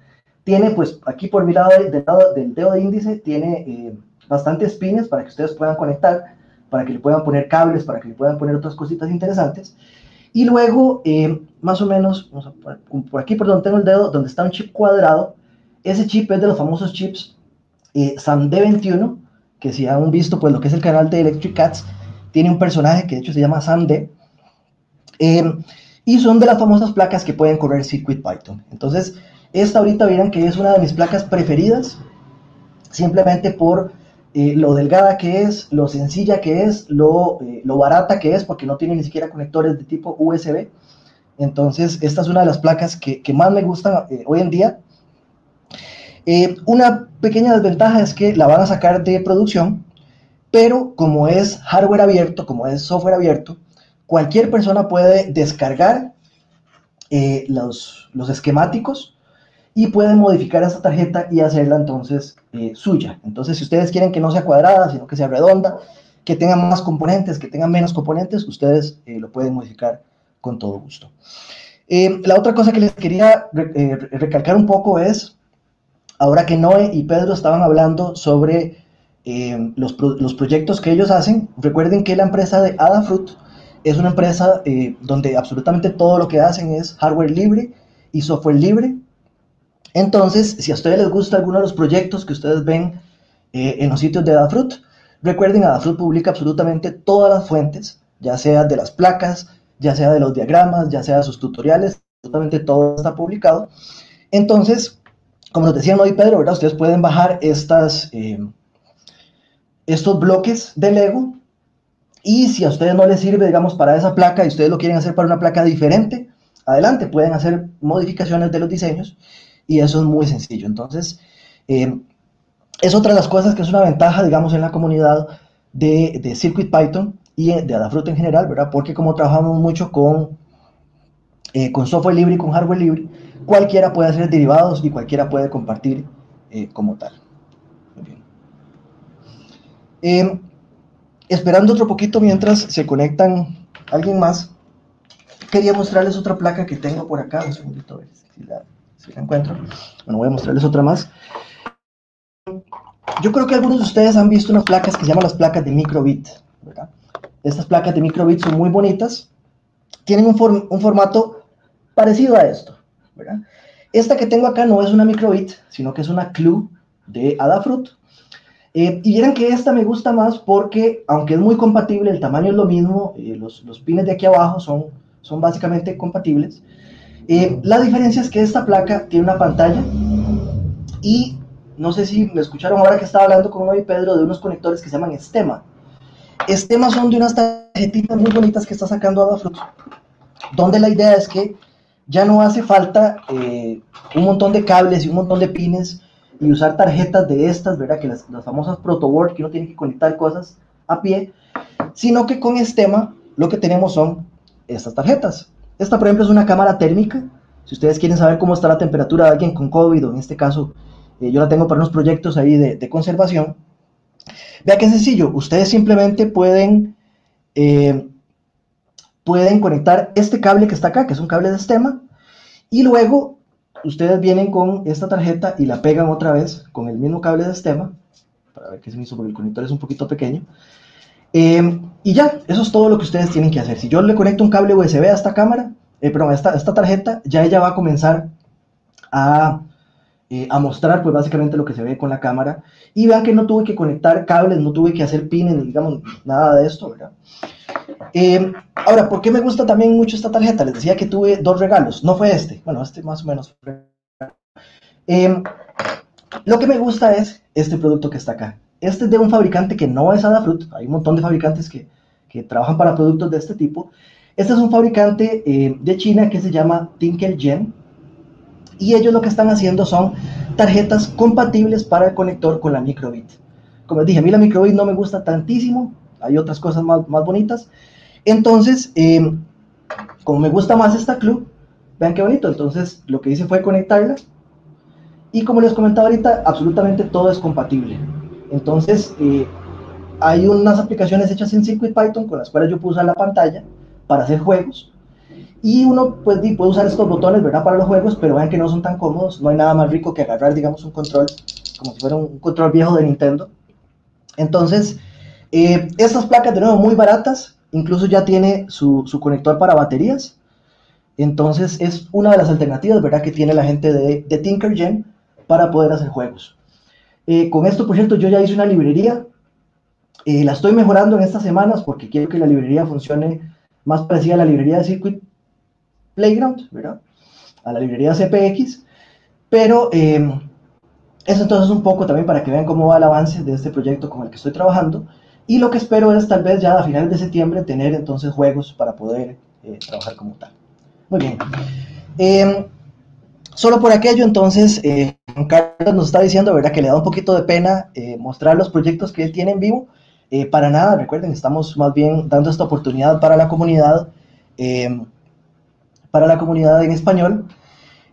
Tiene, pues, aquí por mi lado, del, lado, del dedo de índice, tiene eh, bastantes pines para que ustedes puedan conectar, para que le puedan poner cables, para que le puedan poner otras cositas interesantes. Y luego, eh, más o menos, por aquí por donde tengo el dedo, donde está un chip cuadrado, ese chip es de los famosos chips eh, SAMD21, que si han visto, pues lo que es el canal de Electric Cats, tiene un personaje que de hecho se llama SAMD, eh, y son de las famosas placas que pueden correr Circuit Python. Entonces, esta ahorita verán que es una de mis placas preferidas, simplemente por eh, lo delgada que es, lo sencilla que es, lo, eh, lo, barata que es, porque no tiene ni siquiera conectores de tipo USB. Entonces, esta es una de las placas que, que más me gustan eh, hoy en día. una pequeña desventaja es que la van a sacar de producción, pero como es hardware abierto, como es software abierto, cualquier persona puede descargar los, los esquemáticos y pueden modificar esa tarjeta y hacerla entonces eh, suya. Entonces, si ustedes quieren que no sea cuadrada, sino que sea redonda, que tenga más componentes, que tenga menos componentes, ustedes eh, lo pueden modificar con todo gusto. Eh, la otra cosa que les quería recalcar un poco es, ahora que Noé y Pedro estaban hablando sobre los, los, proyectos que ellos hacen, recuerden que la empresa de Adafruit es una empresa donde absolutamente todo lo que hacen es hardware libre y software libre entonces, si a ustedes les gusta alguno de los proyectos que ustedes ven eh, en los sitios de Adafruit, recuerden, Adafruit publica absolutamente todas las fuentes, ya sea de las placas, ya sea de los diagramas, ya sea de sus tutoriales, absolutamente todo está publicado. Entonces, como nos decían hoy Pedro, ustedes pueden bajar estas, eh, estos bloques de Lego y si a ustedes no les sirve, digamos, para esa placa y ustedes lo quieren hacer para una placa diferente, adelante, pueden hacer modificaciones de los diseños y eso es muy sencillo. Entonces, eh, es otra de las cosas que es una ventaja, digamos, en la comunidad de, de Circuit Python y de Adafruit en general, ¿verdad? Porque como trabajamos mucho con, eh, con software libre y con hardware libre, cualquiera puede hacer derivados y cualquiera puede compartir eh, como tal. Muy bien. esperando otro poquito mientras se conectan alguien más, quería mostrarles otra placa que tengo por acá. Un segundito, a ver si la si la encuentro. Bueno, voy a mostrarles otra más. Yo creo que algunos de ustedes han visto unas placas que se llaman las placas de microbit, ¿verdad? Estas placas de microbit son muy bonitas, tienen un, un formato parecido a esto, ¿verdad? Esta que tengo acá no es una microbit, sino que es una CLU de Adafruit. Eh, y vieran que esta me gusta más porque, aunque es muy compatible, el tamaño es lo mismo, eh, los, los, pines de aquí abajo son, son básicamente compatibles. Eh, la diferencia es que esta placa tiene una pantalla y no sé si me escucharon ahora que estaba hablando con hoy Pedro de unos conectores que se llaman Estema. Estema son de unas tarjetitas muy bonitas que está sacando Adafruit, donde la idea es que ya no hace falta eh, un montón de cables y un montón de pines y usar tarjetas de estas, ¿verdad? Que las, las famosas protoboard que uno tiene que conectar cosas a pie, sino que con Estema lo que tenemos son estas tarjetas. Esta, por ejemplo, es una cámara térmica. Si ustedes quieren saber cómo está la temperatura de alguien con COVID, en este caso, eh, yo la tengo para unos proyectos ahí de, conservación. Vea qué sencillo. Ustedes simplemente pueden, eh, pueden conectar este cable que está acá, que es un cable de sistema, y luego ustedes vienen con esta tarjeta y la pegan otra vez con el mismo cable de sistema, para ver qué se me hizo, porque el conector es un poquito pequeño. Eh, y ya, eso es todo lo que ustedes tienen que hacer. Si yo le conecto un cable USB a esta cámara, eh, perdón, a esta, tarjeta, ya ella va a comenzar a, eh, a, mostrar pues básicamente lo que se ve con la cámara. Y vean que no tuve que conectar cables, no tuve que hacer pines, digamos, nada de esto, ¿verdad? Eh, ahora, ¿por qué me gusta también mucho esta tarjeta? Les decía que tuve dos regalos, no fue este, bueno, este más o menos. lo que me gusta es este producto que está acá. Este es de un fabricante que no es Adafruit. Hay un montón de fabricantes que, que trabajan para productos de este tipo. Este es un fabricante eh, de China que se llama Tinkergen. Y ellos lo que están haciendo son tarjetas compatibles para el conector con la microbit. Como les dije, a mí la microbit no me gusta tantísimo. Hay otras cosas más, más bonitas. Entonces, eh, como me gusta más esta club, vean qué bonito, entonces lo que hice fue conectarla y como les comentaba ahorita, absolutamente todo es compatible. Entonces, eh, hay unas aplicaciones hechas en CircuitPython con las cuales yo puedo usar la pantalla para hacer juegos. Y uno pues, puede usar estos botones ¿verdad? para los juegos, pero vean que no son tan cómodos. No hay nada más rico que agarrar, digamos, un control, como si fuera un control viejo de Nintendo. Entonces, eh, estas placas, de nuevo, muy baratas. Incluso ya tiene su, su, conector para baterías. Entonces, es una de las alternativas, ¿verdad?, que tiene la gente de, de TinkerGen para poder hacer juegos. Eh, con esto, por cierto, yo ya hice una librería. Eh, la estoy mejorando en estas semanas porque quiero que la librería funcione más parecida a la librería de Circuit Playground, ¿verdad? A la librería CPX. Pero eh, eso entonces un poco también para que vean cómo va el avance de este proyecto con el que estoy trabajando. Y lo que espero es tal vez ya a finales de septiembre tener entonces juegos para poder trabajar como tal. Muy bien. Solo por aquello, entonces, eh, Carlos nos está diciendo, ¿verdad?, que le da un poquito de pena eh, mostrar los proyectos que él tiene en vivo. Eh, para nada, recuerden, estamos más bien dando esta oportunidad para la comunidad, para la comunidad en español.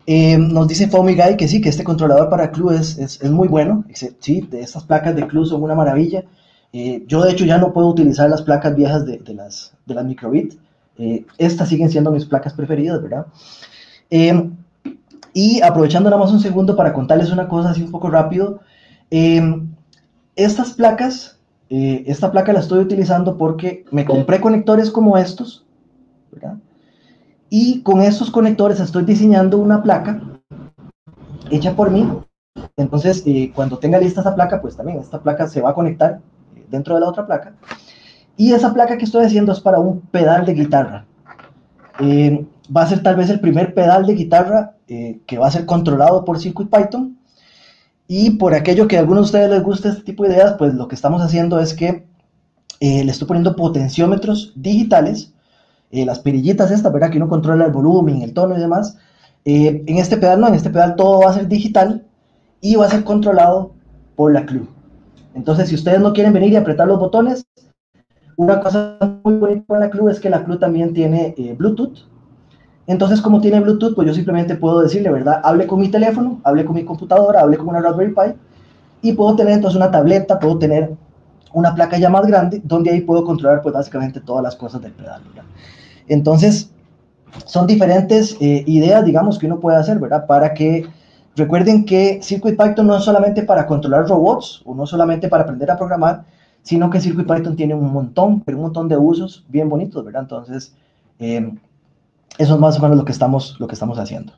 nos dice Foamy que sí, que este controlador para Clue es, es, muy bueno. Sí, de estas placas de Clue son una maravilla. yo, de hecho, ya no puedo utilizar las placas viejas de, de las, de las Microbit. estas siguen siendo mis placas preferidas, ¿verdad? Y aprovechando nada más un segundo para contarles una cosa así un poco rápido. Em, estas placas, eh, esta placa la estoy utilizando porque me compré conectores como estos, ¿verdad? Y con estos conectores estoy diseñando una placa hecha por mí. Entonces, eh, cuando tenga lista esa placa, pues también esta placa se va a conectar eh, dentro de la otra placa. Y esa placa que estoy haciendo es para un pedal de guitarra. Em, va a ser tal vez el primer pedal de guitarra eh, que va a ser controlado por CircuitPython. Y por aquello que a algunos de ustedes les gusta este tipo de ideas, pues lo que estamos haciendo es que eh, le estoy poniendo potenciómetros digitales, eh, las perillitas estas, ¿verdad? Que uno controla el volumen, el tono y demás. en este pedal no, en este pedal todo va a ser digital y va a ser controlado por la club. Entonces, si ustedes no quieren venir y apretar los botones, una cosa muy bonita con la club es que la club también tiene Bluetooth, entonces, como tiene Bluetooth, pues yo simplemente puedo decirle, ¿verdad? Hable con mi teléfono, hable con mi computadora, hable con una Raspberry Pi y puedo tener entonces una tableta, puedo tener una placa ya más grande, donde ahí puedo controlar pues básicamente todas las cosas del pedal, ¿verdad? Entonces, son diferentes eh, ideas, digamos, que uno puede hacer, ¿verdad? Para que recuerden que CircuitPython no es solamente para controlar robots o no solamente para aprender a programar, sino que CircuitPython tiene un montón, pero un montón de usos bien bonitos, ¿verdad? Entonces, eh, eso es más o menos lo que estamos, lo que estamos haciendo.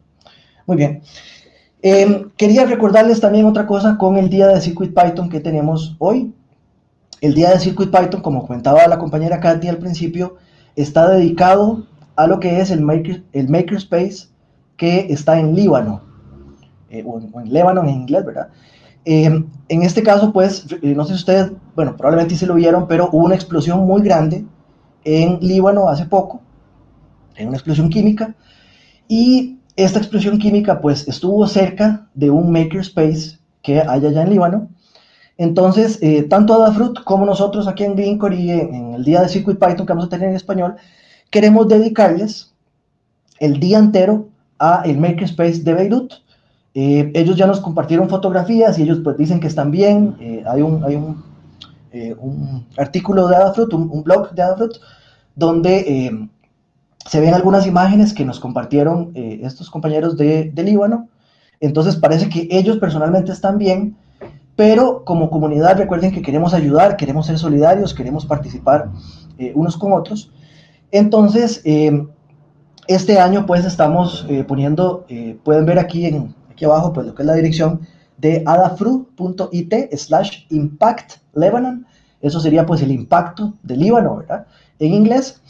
Muy bien. Em, quería recordarles también otra cosa con el día de Circuit Python que tenemos hoy. El día de Circuit Python, como comentaba la compañera Katy al principio, está dedicado a lo que es el, maker, el Makerspace que está en Líbano, eh, o, en, Líbano en inglés, ¿verdad? Em, en este caso, pues, eh, no sé si ustedes, bueno, probablemente sí lo vieron, pero hubo una explosión muy grande en Líbano hace poco, en una explosión química, y esta explosión química pues estuvo cerca de un makerspace que hay allá en Líbano. Entonces, eh, tanto Adafruit como nosotros aquí en Greencore y en, el día de Circuit Python que vamos a tener en español, queremos dedicarles el día entero a el makerspace de Beirut. Eh, ellos ya nos compartieron fotografías y ellos pues dicen que están bien. Eh, hay un, hay un, un, artículo de Adafruit, un, un, blog de Adafruit, donde se ven algunas imágenes que nos compartieron eh, estos compañeros de, Líbano. Entonces parece que ellos personalmente están bien, pero como comunidad recuerden que queremos ayudar, queremos ser solidarios, queremos participar eh, unos con otros. Entonces, eh, este año pues estamos poniendo, pueden ver aquí, en, aquí abajo pues lo que es la dirección de adafru.it slash impact Lebanon. Eso sería pues el impacto de Líbano, ¿verdad? En inglés.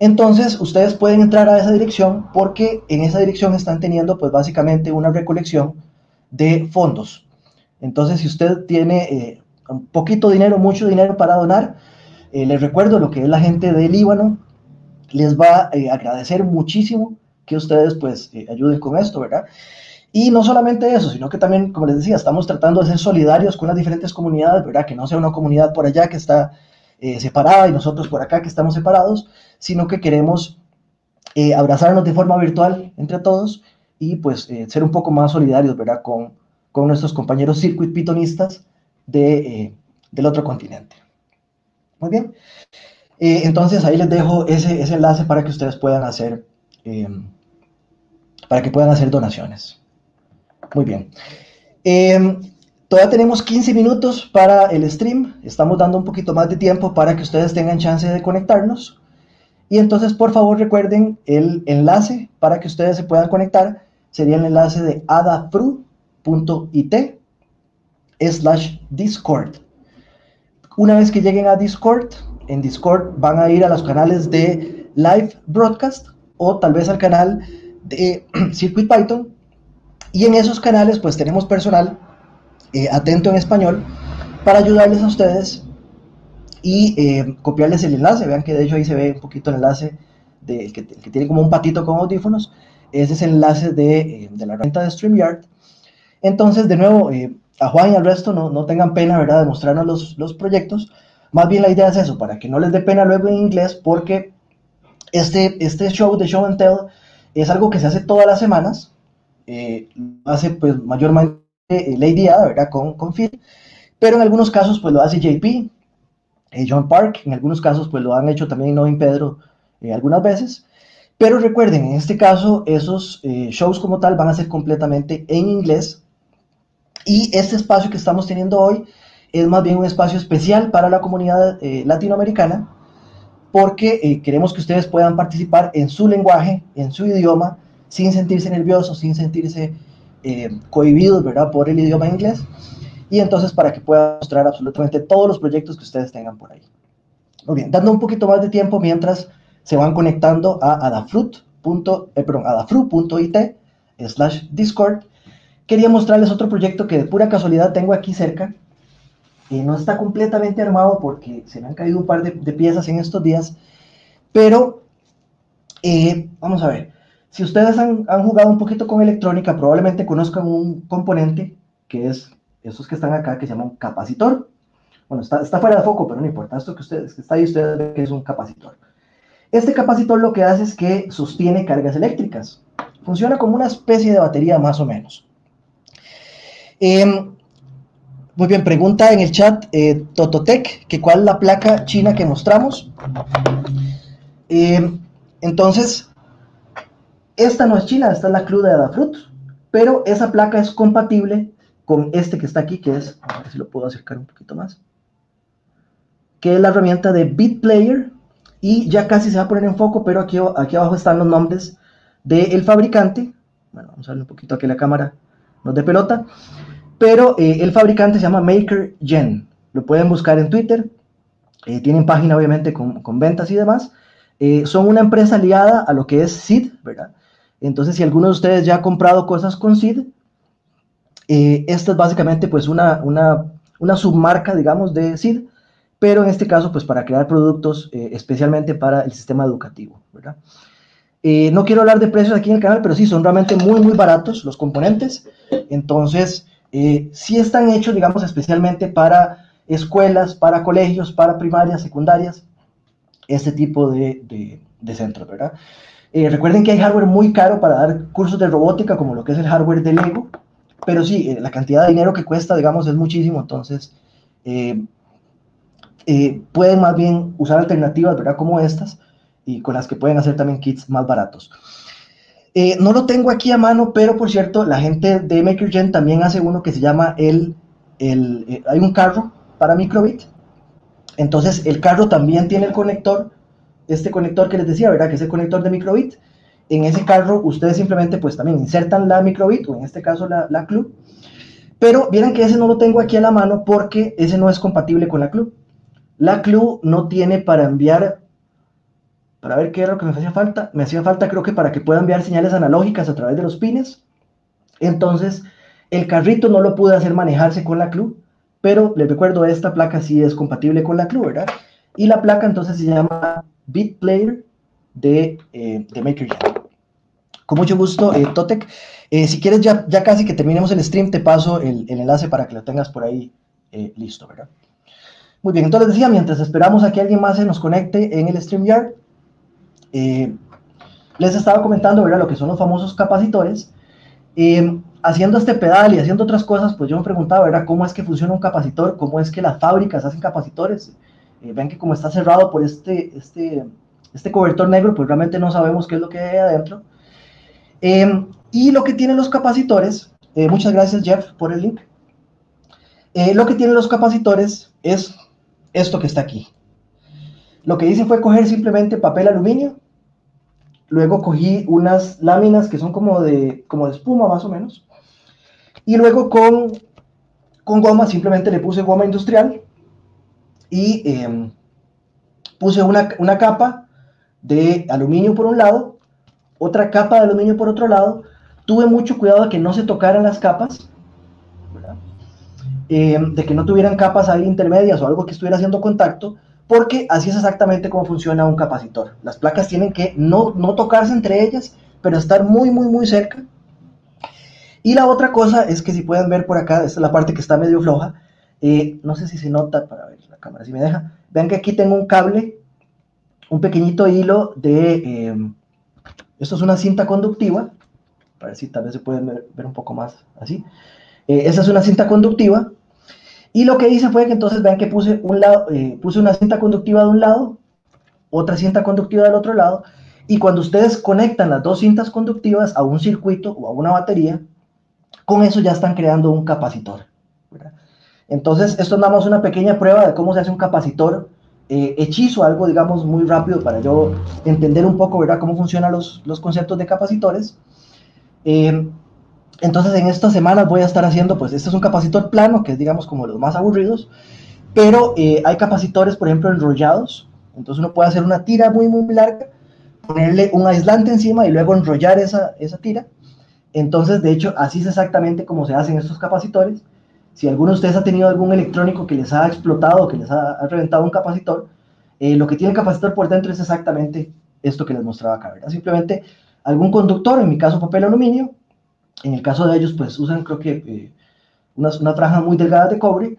Entonces, ustedes pueden entrar a esa dirección porque en esa dirección están teniendo, pues básicamente, una recolección de fondos. Entonces, si usted tiene eh, un poquito dinero, mucho dinero para donar, eh, les recuerdo lo que es la gente de Líbano, les va a eh, agradecer muchísimo que ustedes pues ayuden con esto, ¿verdad? Y no solamente eso, sino que también, como les decía, estamos tratando de ser solidarios con las diferentes comunidades, ¿verdad? Que no sea una comunidad por allá que está separada y nosotros por acá que estamos separados, sino que queremos abrazarnos de forma virtual entre todos y pues ser un poco más solidarios, ¿verdad? Con, con nuestros compañeros circuit pitonistas de, del otro continente. Muy bien. Eh, entonces ahí les dejo ese, ese, enlace para que ustedes puedan hacer, para que puedan hacer donaciones. Muy bien. Todavía tenemos 15 minutos para el stream. Estamos dando un poquito más de tiempo para que ustedes tengan chance de conectarnos. Y entonces, por favor, recuerden el enlace para que ustedes se puedan conectar. Sería el enlace de adafru.it slash discord. Una vez que lleguen a Discord, en Discord van a ir a los canales de Live Broadcast o tal vez al canal de <clears throat> Circuit Python. Y en esos canales pues tenemos personal eh, atento en español para ayudarles a ustedes y eh, copiarles el enlace. Vean que de hecho ahí se ve un poquito el enlace del que, tiene como un patito con audífonos. Ese es el enlace de, eh, de la herramienta de StreamYard. Entonces, de nuevo, a Juan y al resto no, no tengan pena, ¿verdad?, de mostrarnos los, los, proyectos. Más bien la idea es eso, para que no les dé pena luego en inglés, porque este, este show de Show and Tell es algo que se hace todas las semanas. Hace pues mayormente Lady Ada, ¿verdad?, con, con Phil. Pero en algunos casos pues lo hace JP, eh, John Park, en algunos casos pues lo han hecho también Novin Pedro eh, algunas veces. Pero recuerden, en este caso, esos eh, shows como tal van a ser completamente en inglés y este espacio que estamos teniendo hoy es más bien un espacio especial para la comunidad eh, latinoamericana, porque eh, queremos que ustedes puedan participar en su lenguaje, en su idioma, sin sentirse nerviosos, sin sentirse eh, cohibidos, ¿verdad?, por el idioma inglés. Y entonces para que puedan mostrar absolutamente todos los proyectos que ustedes tengan por ahí. Muy bien, dando un poquito más de tiempo mientras se van conectando a adafruit.it eh, slash discord quería mostrarles otro proyecto que de pura casualidad tengo aquí cerca. y no está completamente armado porque se me han caído un par de, piezas en estos días. Pero, eh, vamos a ver, si ustedes han, jugado un poquito con electrónica, probablemente conozcan un componente que es esos que están acá, que se llama un capacitor. Bueno, está, fuera de foco, pero no importa. Esto que, ustedes, está ahí, ustedes ven que es un capacitor. Este capacitor lo que hace es que sostiene cargas eléctricas. Funciona como una especie de batería más o menos. Em, muy bien, pregunta en el chat eh, Tototec, que cuál es la placa china que mostramos. Em, entonces, esta no es china, esta es la CRU de Adafruit, pero esa placa es compatible con este que está aquí, que es, a ver si lo puedo acercar un poquito más, que es la herramienta de BitPlayer, y ya casi se va a poner en foco, pero aquí, aquí abajo están los nombres del fabricante. Bueno, vamos a ver un poquito aquí la cámara, no de pelota pero eh, el fabricante se llama MakerGen. Lo pueden buscar en Twitter. Eh, tienen página, obviamente, con, ventas y demás. Eh, son una empresa aliada a lo que es SID, ¿verdad? Entonces, si alguno de ustedes ya ha comprado cosas con SID, esta es básicamente pues una, una, una, submarca, digamos, de SID, pero en este caso, pues para crear productos especialmente para el sistema educativo, ¿verdad? no quiero hablar de precios aquí en el canal, pero sí, son realmente muy, muy baratos los componentes. Entonces, eh, sí están hechos, digamos, especialmente para escuelas, para colegios, para primarias, secundarias, este tipo de, de, centros, ¿verdad? Eh, recuerden que hay hardware muy caro para dar cursos de robótica, como lo que es el hardware de Lego, pero sí, eh, la cantidad de dinero que cuesta, digamos, es muchísimo, entonces pueden más bien usar alternativas, ¿verdad? Como estas, y con las que pueden hacer también kits más baratos. Eh, no lo tengo aquí a mano, pero por cierto, la gente de MakerGen también hace uno que se llama el, el eh, hay un carro para microbit. Entonces, el carro también tiene el conector, este conector que les decía, ¿verdad? Que es el conector de microbit. En ese carro, ustedes simplemente, pues también insertan la microbit, o en este caso la, la club. Pero vieron que ese no lo tengo aquí a la mano porque ese no es compatible con la club. La club no tiene para enviar para ver qué era lo que me hacía falta. Me hacía falta creo que para que pueda enviar señales analógicas a través de los pines. Entonces, el carrito no lo pude hacer manejarse con la club, pero les recuerdo, esta placa sí es compatible con la club, ¿verdad? Y la placa entonces se llama BitPlayer de, eh, de MakerGen. Con mucho gusto, eh, Totec. Eh, si quieres, ya, casi que terminemos el stream, te paso el, enlace para que lo tengas por ahí eh, listo, ¿verdad? Muy bien, entonces decía, mientras esperamos a que alguien más se nos conecte en el StreamYard, les estaba comentando, ¿verdad? Lo que son los famosos capacitores. Haciendo este pedal y haciendo otras cosas, pues yo me preguntaba, ¿verdad? ¿Cómo es que funciona un capacitor? ¿Cómo es que las fábricas hacen capacitores? Eh, ven que como está cerrado por este, este, este cobertor negro, pues realmente no sabemos qué es lo que hay adentro. Eh, y lo que tienen los capacitores, eh, muchas gracias Jeff por el link, lo que tienen los capacitores es esto que está aquí. Lo que hice fue coger simplemente papel aluminio, luego cogí unas láminas que son como de, como de espuma más o menos, y luego con, con goma simplemente le puse goma industrial y em, puse una, una, capa de aluminio por un lado, otra capa de aluminio por otro lado. Tuve mucho cuidado de que no se tocaran las capas, em, de que no tuvieran capas ahí intermedias o algo que estuviera haciendo contacto, porque así es exactamente como funciona un capacitor. Las placas tienen que no, no tocarse entre ellas, pero estar muy, muy, muy cerca. Y la otra cosa es que si pueden ver por acá, esta es la parte que está medio floja, eh, no sé si se nota para ver cámara, si me deja. Vean que aquí tengo un cable, un pequeñito hilo de, eh, esto es una cinta conductiva, para ver si tal vez se puede ver, un poco más así. Eh, esa es una cinta conductiva. Y lo que hice fue que entonces vean que puse, un lado, puse una cinta conductiva de un lado, otra cinta conductiva del otro lado, y cuando ustedes conectan las dos cintas conductivas a un circuito o a una batería, con eso ya están creando un capacitor. Entonces, esto es una pequeña prueba de cómo se hace un capacitor eh, hechizo, algo, digamos, muy rápido para yo entender un poco, ¿verdad?, cómo funcionan los, los conceptos de capacitores. Eh, entonces, en estas semanas voy a estar haciendo, pues, este es un capacitor plano, que es, digamos, como los más aburridos, pero eh, hay capacitores, por ejemplo, enrollados. Entonces, uno puede hacer una tira muy, muy larga, ponerle un aislante encima y luego enrollar esa, esa tira. Entonces, de hecho, así es exactamente como se hacen estos capacitores. Si alguno de ustedes ha tenido algún electrónico que les ha explotado, que les ha, reventado un capacitor, eh, lo que tiene el capacitor por dentro es exactamente esto que les mostraba acá, ¿verdad? Simplemente algún conductor, en mi caso papel aluminio, en el caso de ellos pues usan creo que eh, una franja muy delgada de cobre,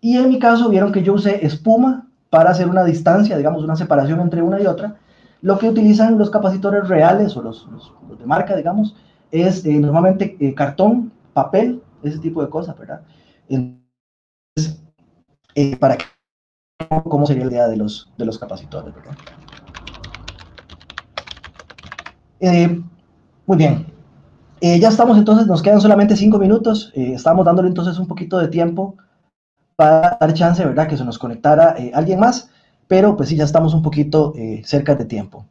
y en mi caso vieron que yo usé espuma para hacer una distancia, digamos una separación entre una y otra, lo que utilizan los capacitores reales o los, los, de marca, digamos, es eh, normalmente cartón, papel, ese tipo de cosas, ¿verdad? Eh, para que cómo sería la idea de los, de los capacitores. Eh, muy bien. Eh, ya estamos entonces, nos quedan solamente cinco minutos. estamos dándole entonces un poquito de tiempo para dar chance, ¿verdad? Que se nos conectara alguien más, pero pues sí, ya estamos un poquito cerca de tiempo.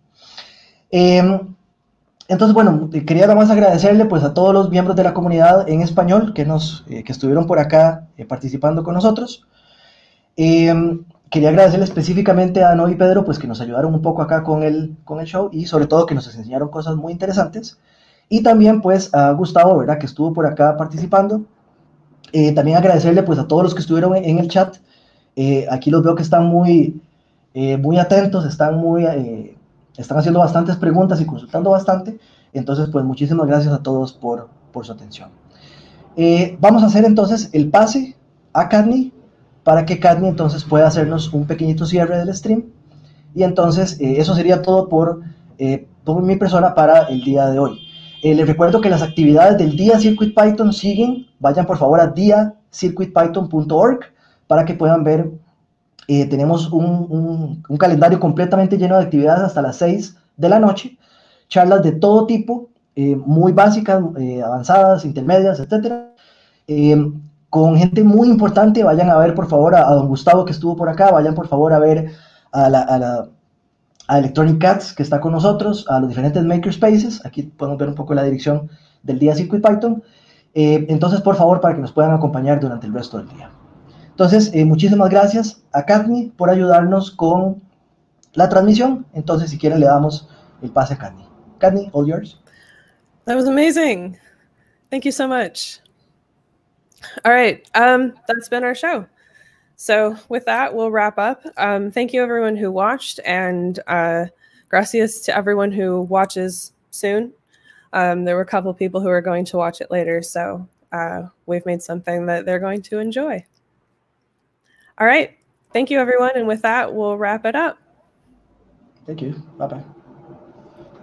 Entonces, bueno, quería nada más agradecerle pues a todos los miembros de la comunidad en español que, nos, eh, que estuvieron por acá eh, participando con nosotros. Em, quería agradecerle específicamente a Noy y Pedro pues que nos ayudaron un poco acá con el, con el show y sobre todo que nos enseñaron cosas muy interesantes. Y también pues a Gustavo, ¿verdad? Que estuvo por acá participando. Eh, también agradecerle pues a todos los que estuvieron en, el chat. aquí los veo que están muy, muy atentos, están muy están haciendo bastantes preguntas y consultando bastante. Entonces, pues muchísimas gracias a todos por, por su atención. Eh, vamos a hacer entonces el pase a Cadney para que Cadney entonces pueda hacernos un pequeñito cierre del stream. Y entonces eh, eso sería todo por, eh, por mi persona para el día de hoy. les recuerdo que las actividades del día Circuit Python siguen. Vayan por favor a diacircuitpython.org para que puedan ver eh, tenemos un, calendario completamente lleno de actividades hasta las 6 de la noche, charlas de todo tipo, eh, muy básicas, eh, avanzadas, intermedias, etcétera, con gente muy importante. Vayan a ver, por favor, a, don Gustavo que estuvo por acá, vayan por favor a ver a la, a la Electronic Cats que está con nosotros, a los diferentes makerspaces. Aquí podemos ver un poco la dirección del día Circuit Python. entonces, por favor, para que nos puedan acompañar durante el resto del día. Entonces, eh, muchísimas gracias a Katni por ayudarnos con la transmisión. Entonces, si quieren, le damos el pase a Katni. Katni, all yours. That was amazing. Thank you so much. All right, um, that's been our show. So with that, we'll wrap up. Um, thank you everyone who watched, and uh, gracias to everyone who watches soon. Um, there were a couple people who are going to watch it later, so uh, we've made something that they're going to enjoy. All right. thank you, everyone. And with that, we'll wrap it up. Thank you. Bye bye.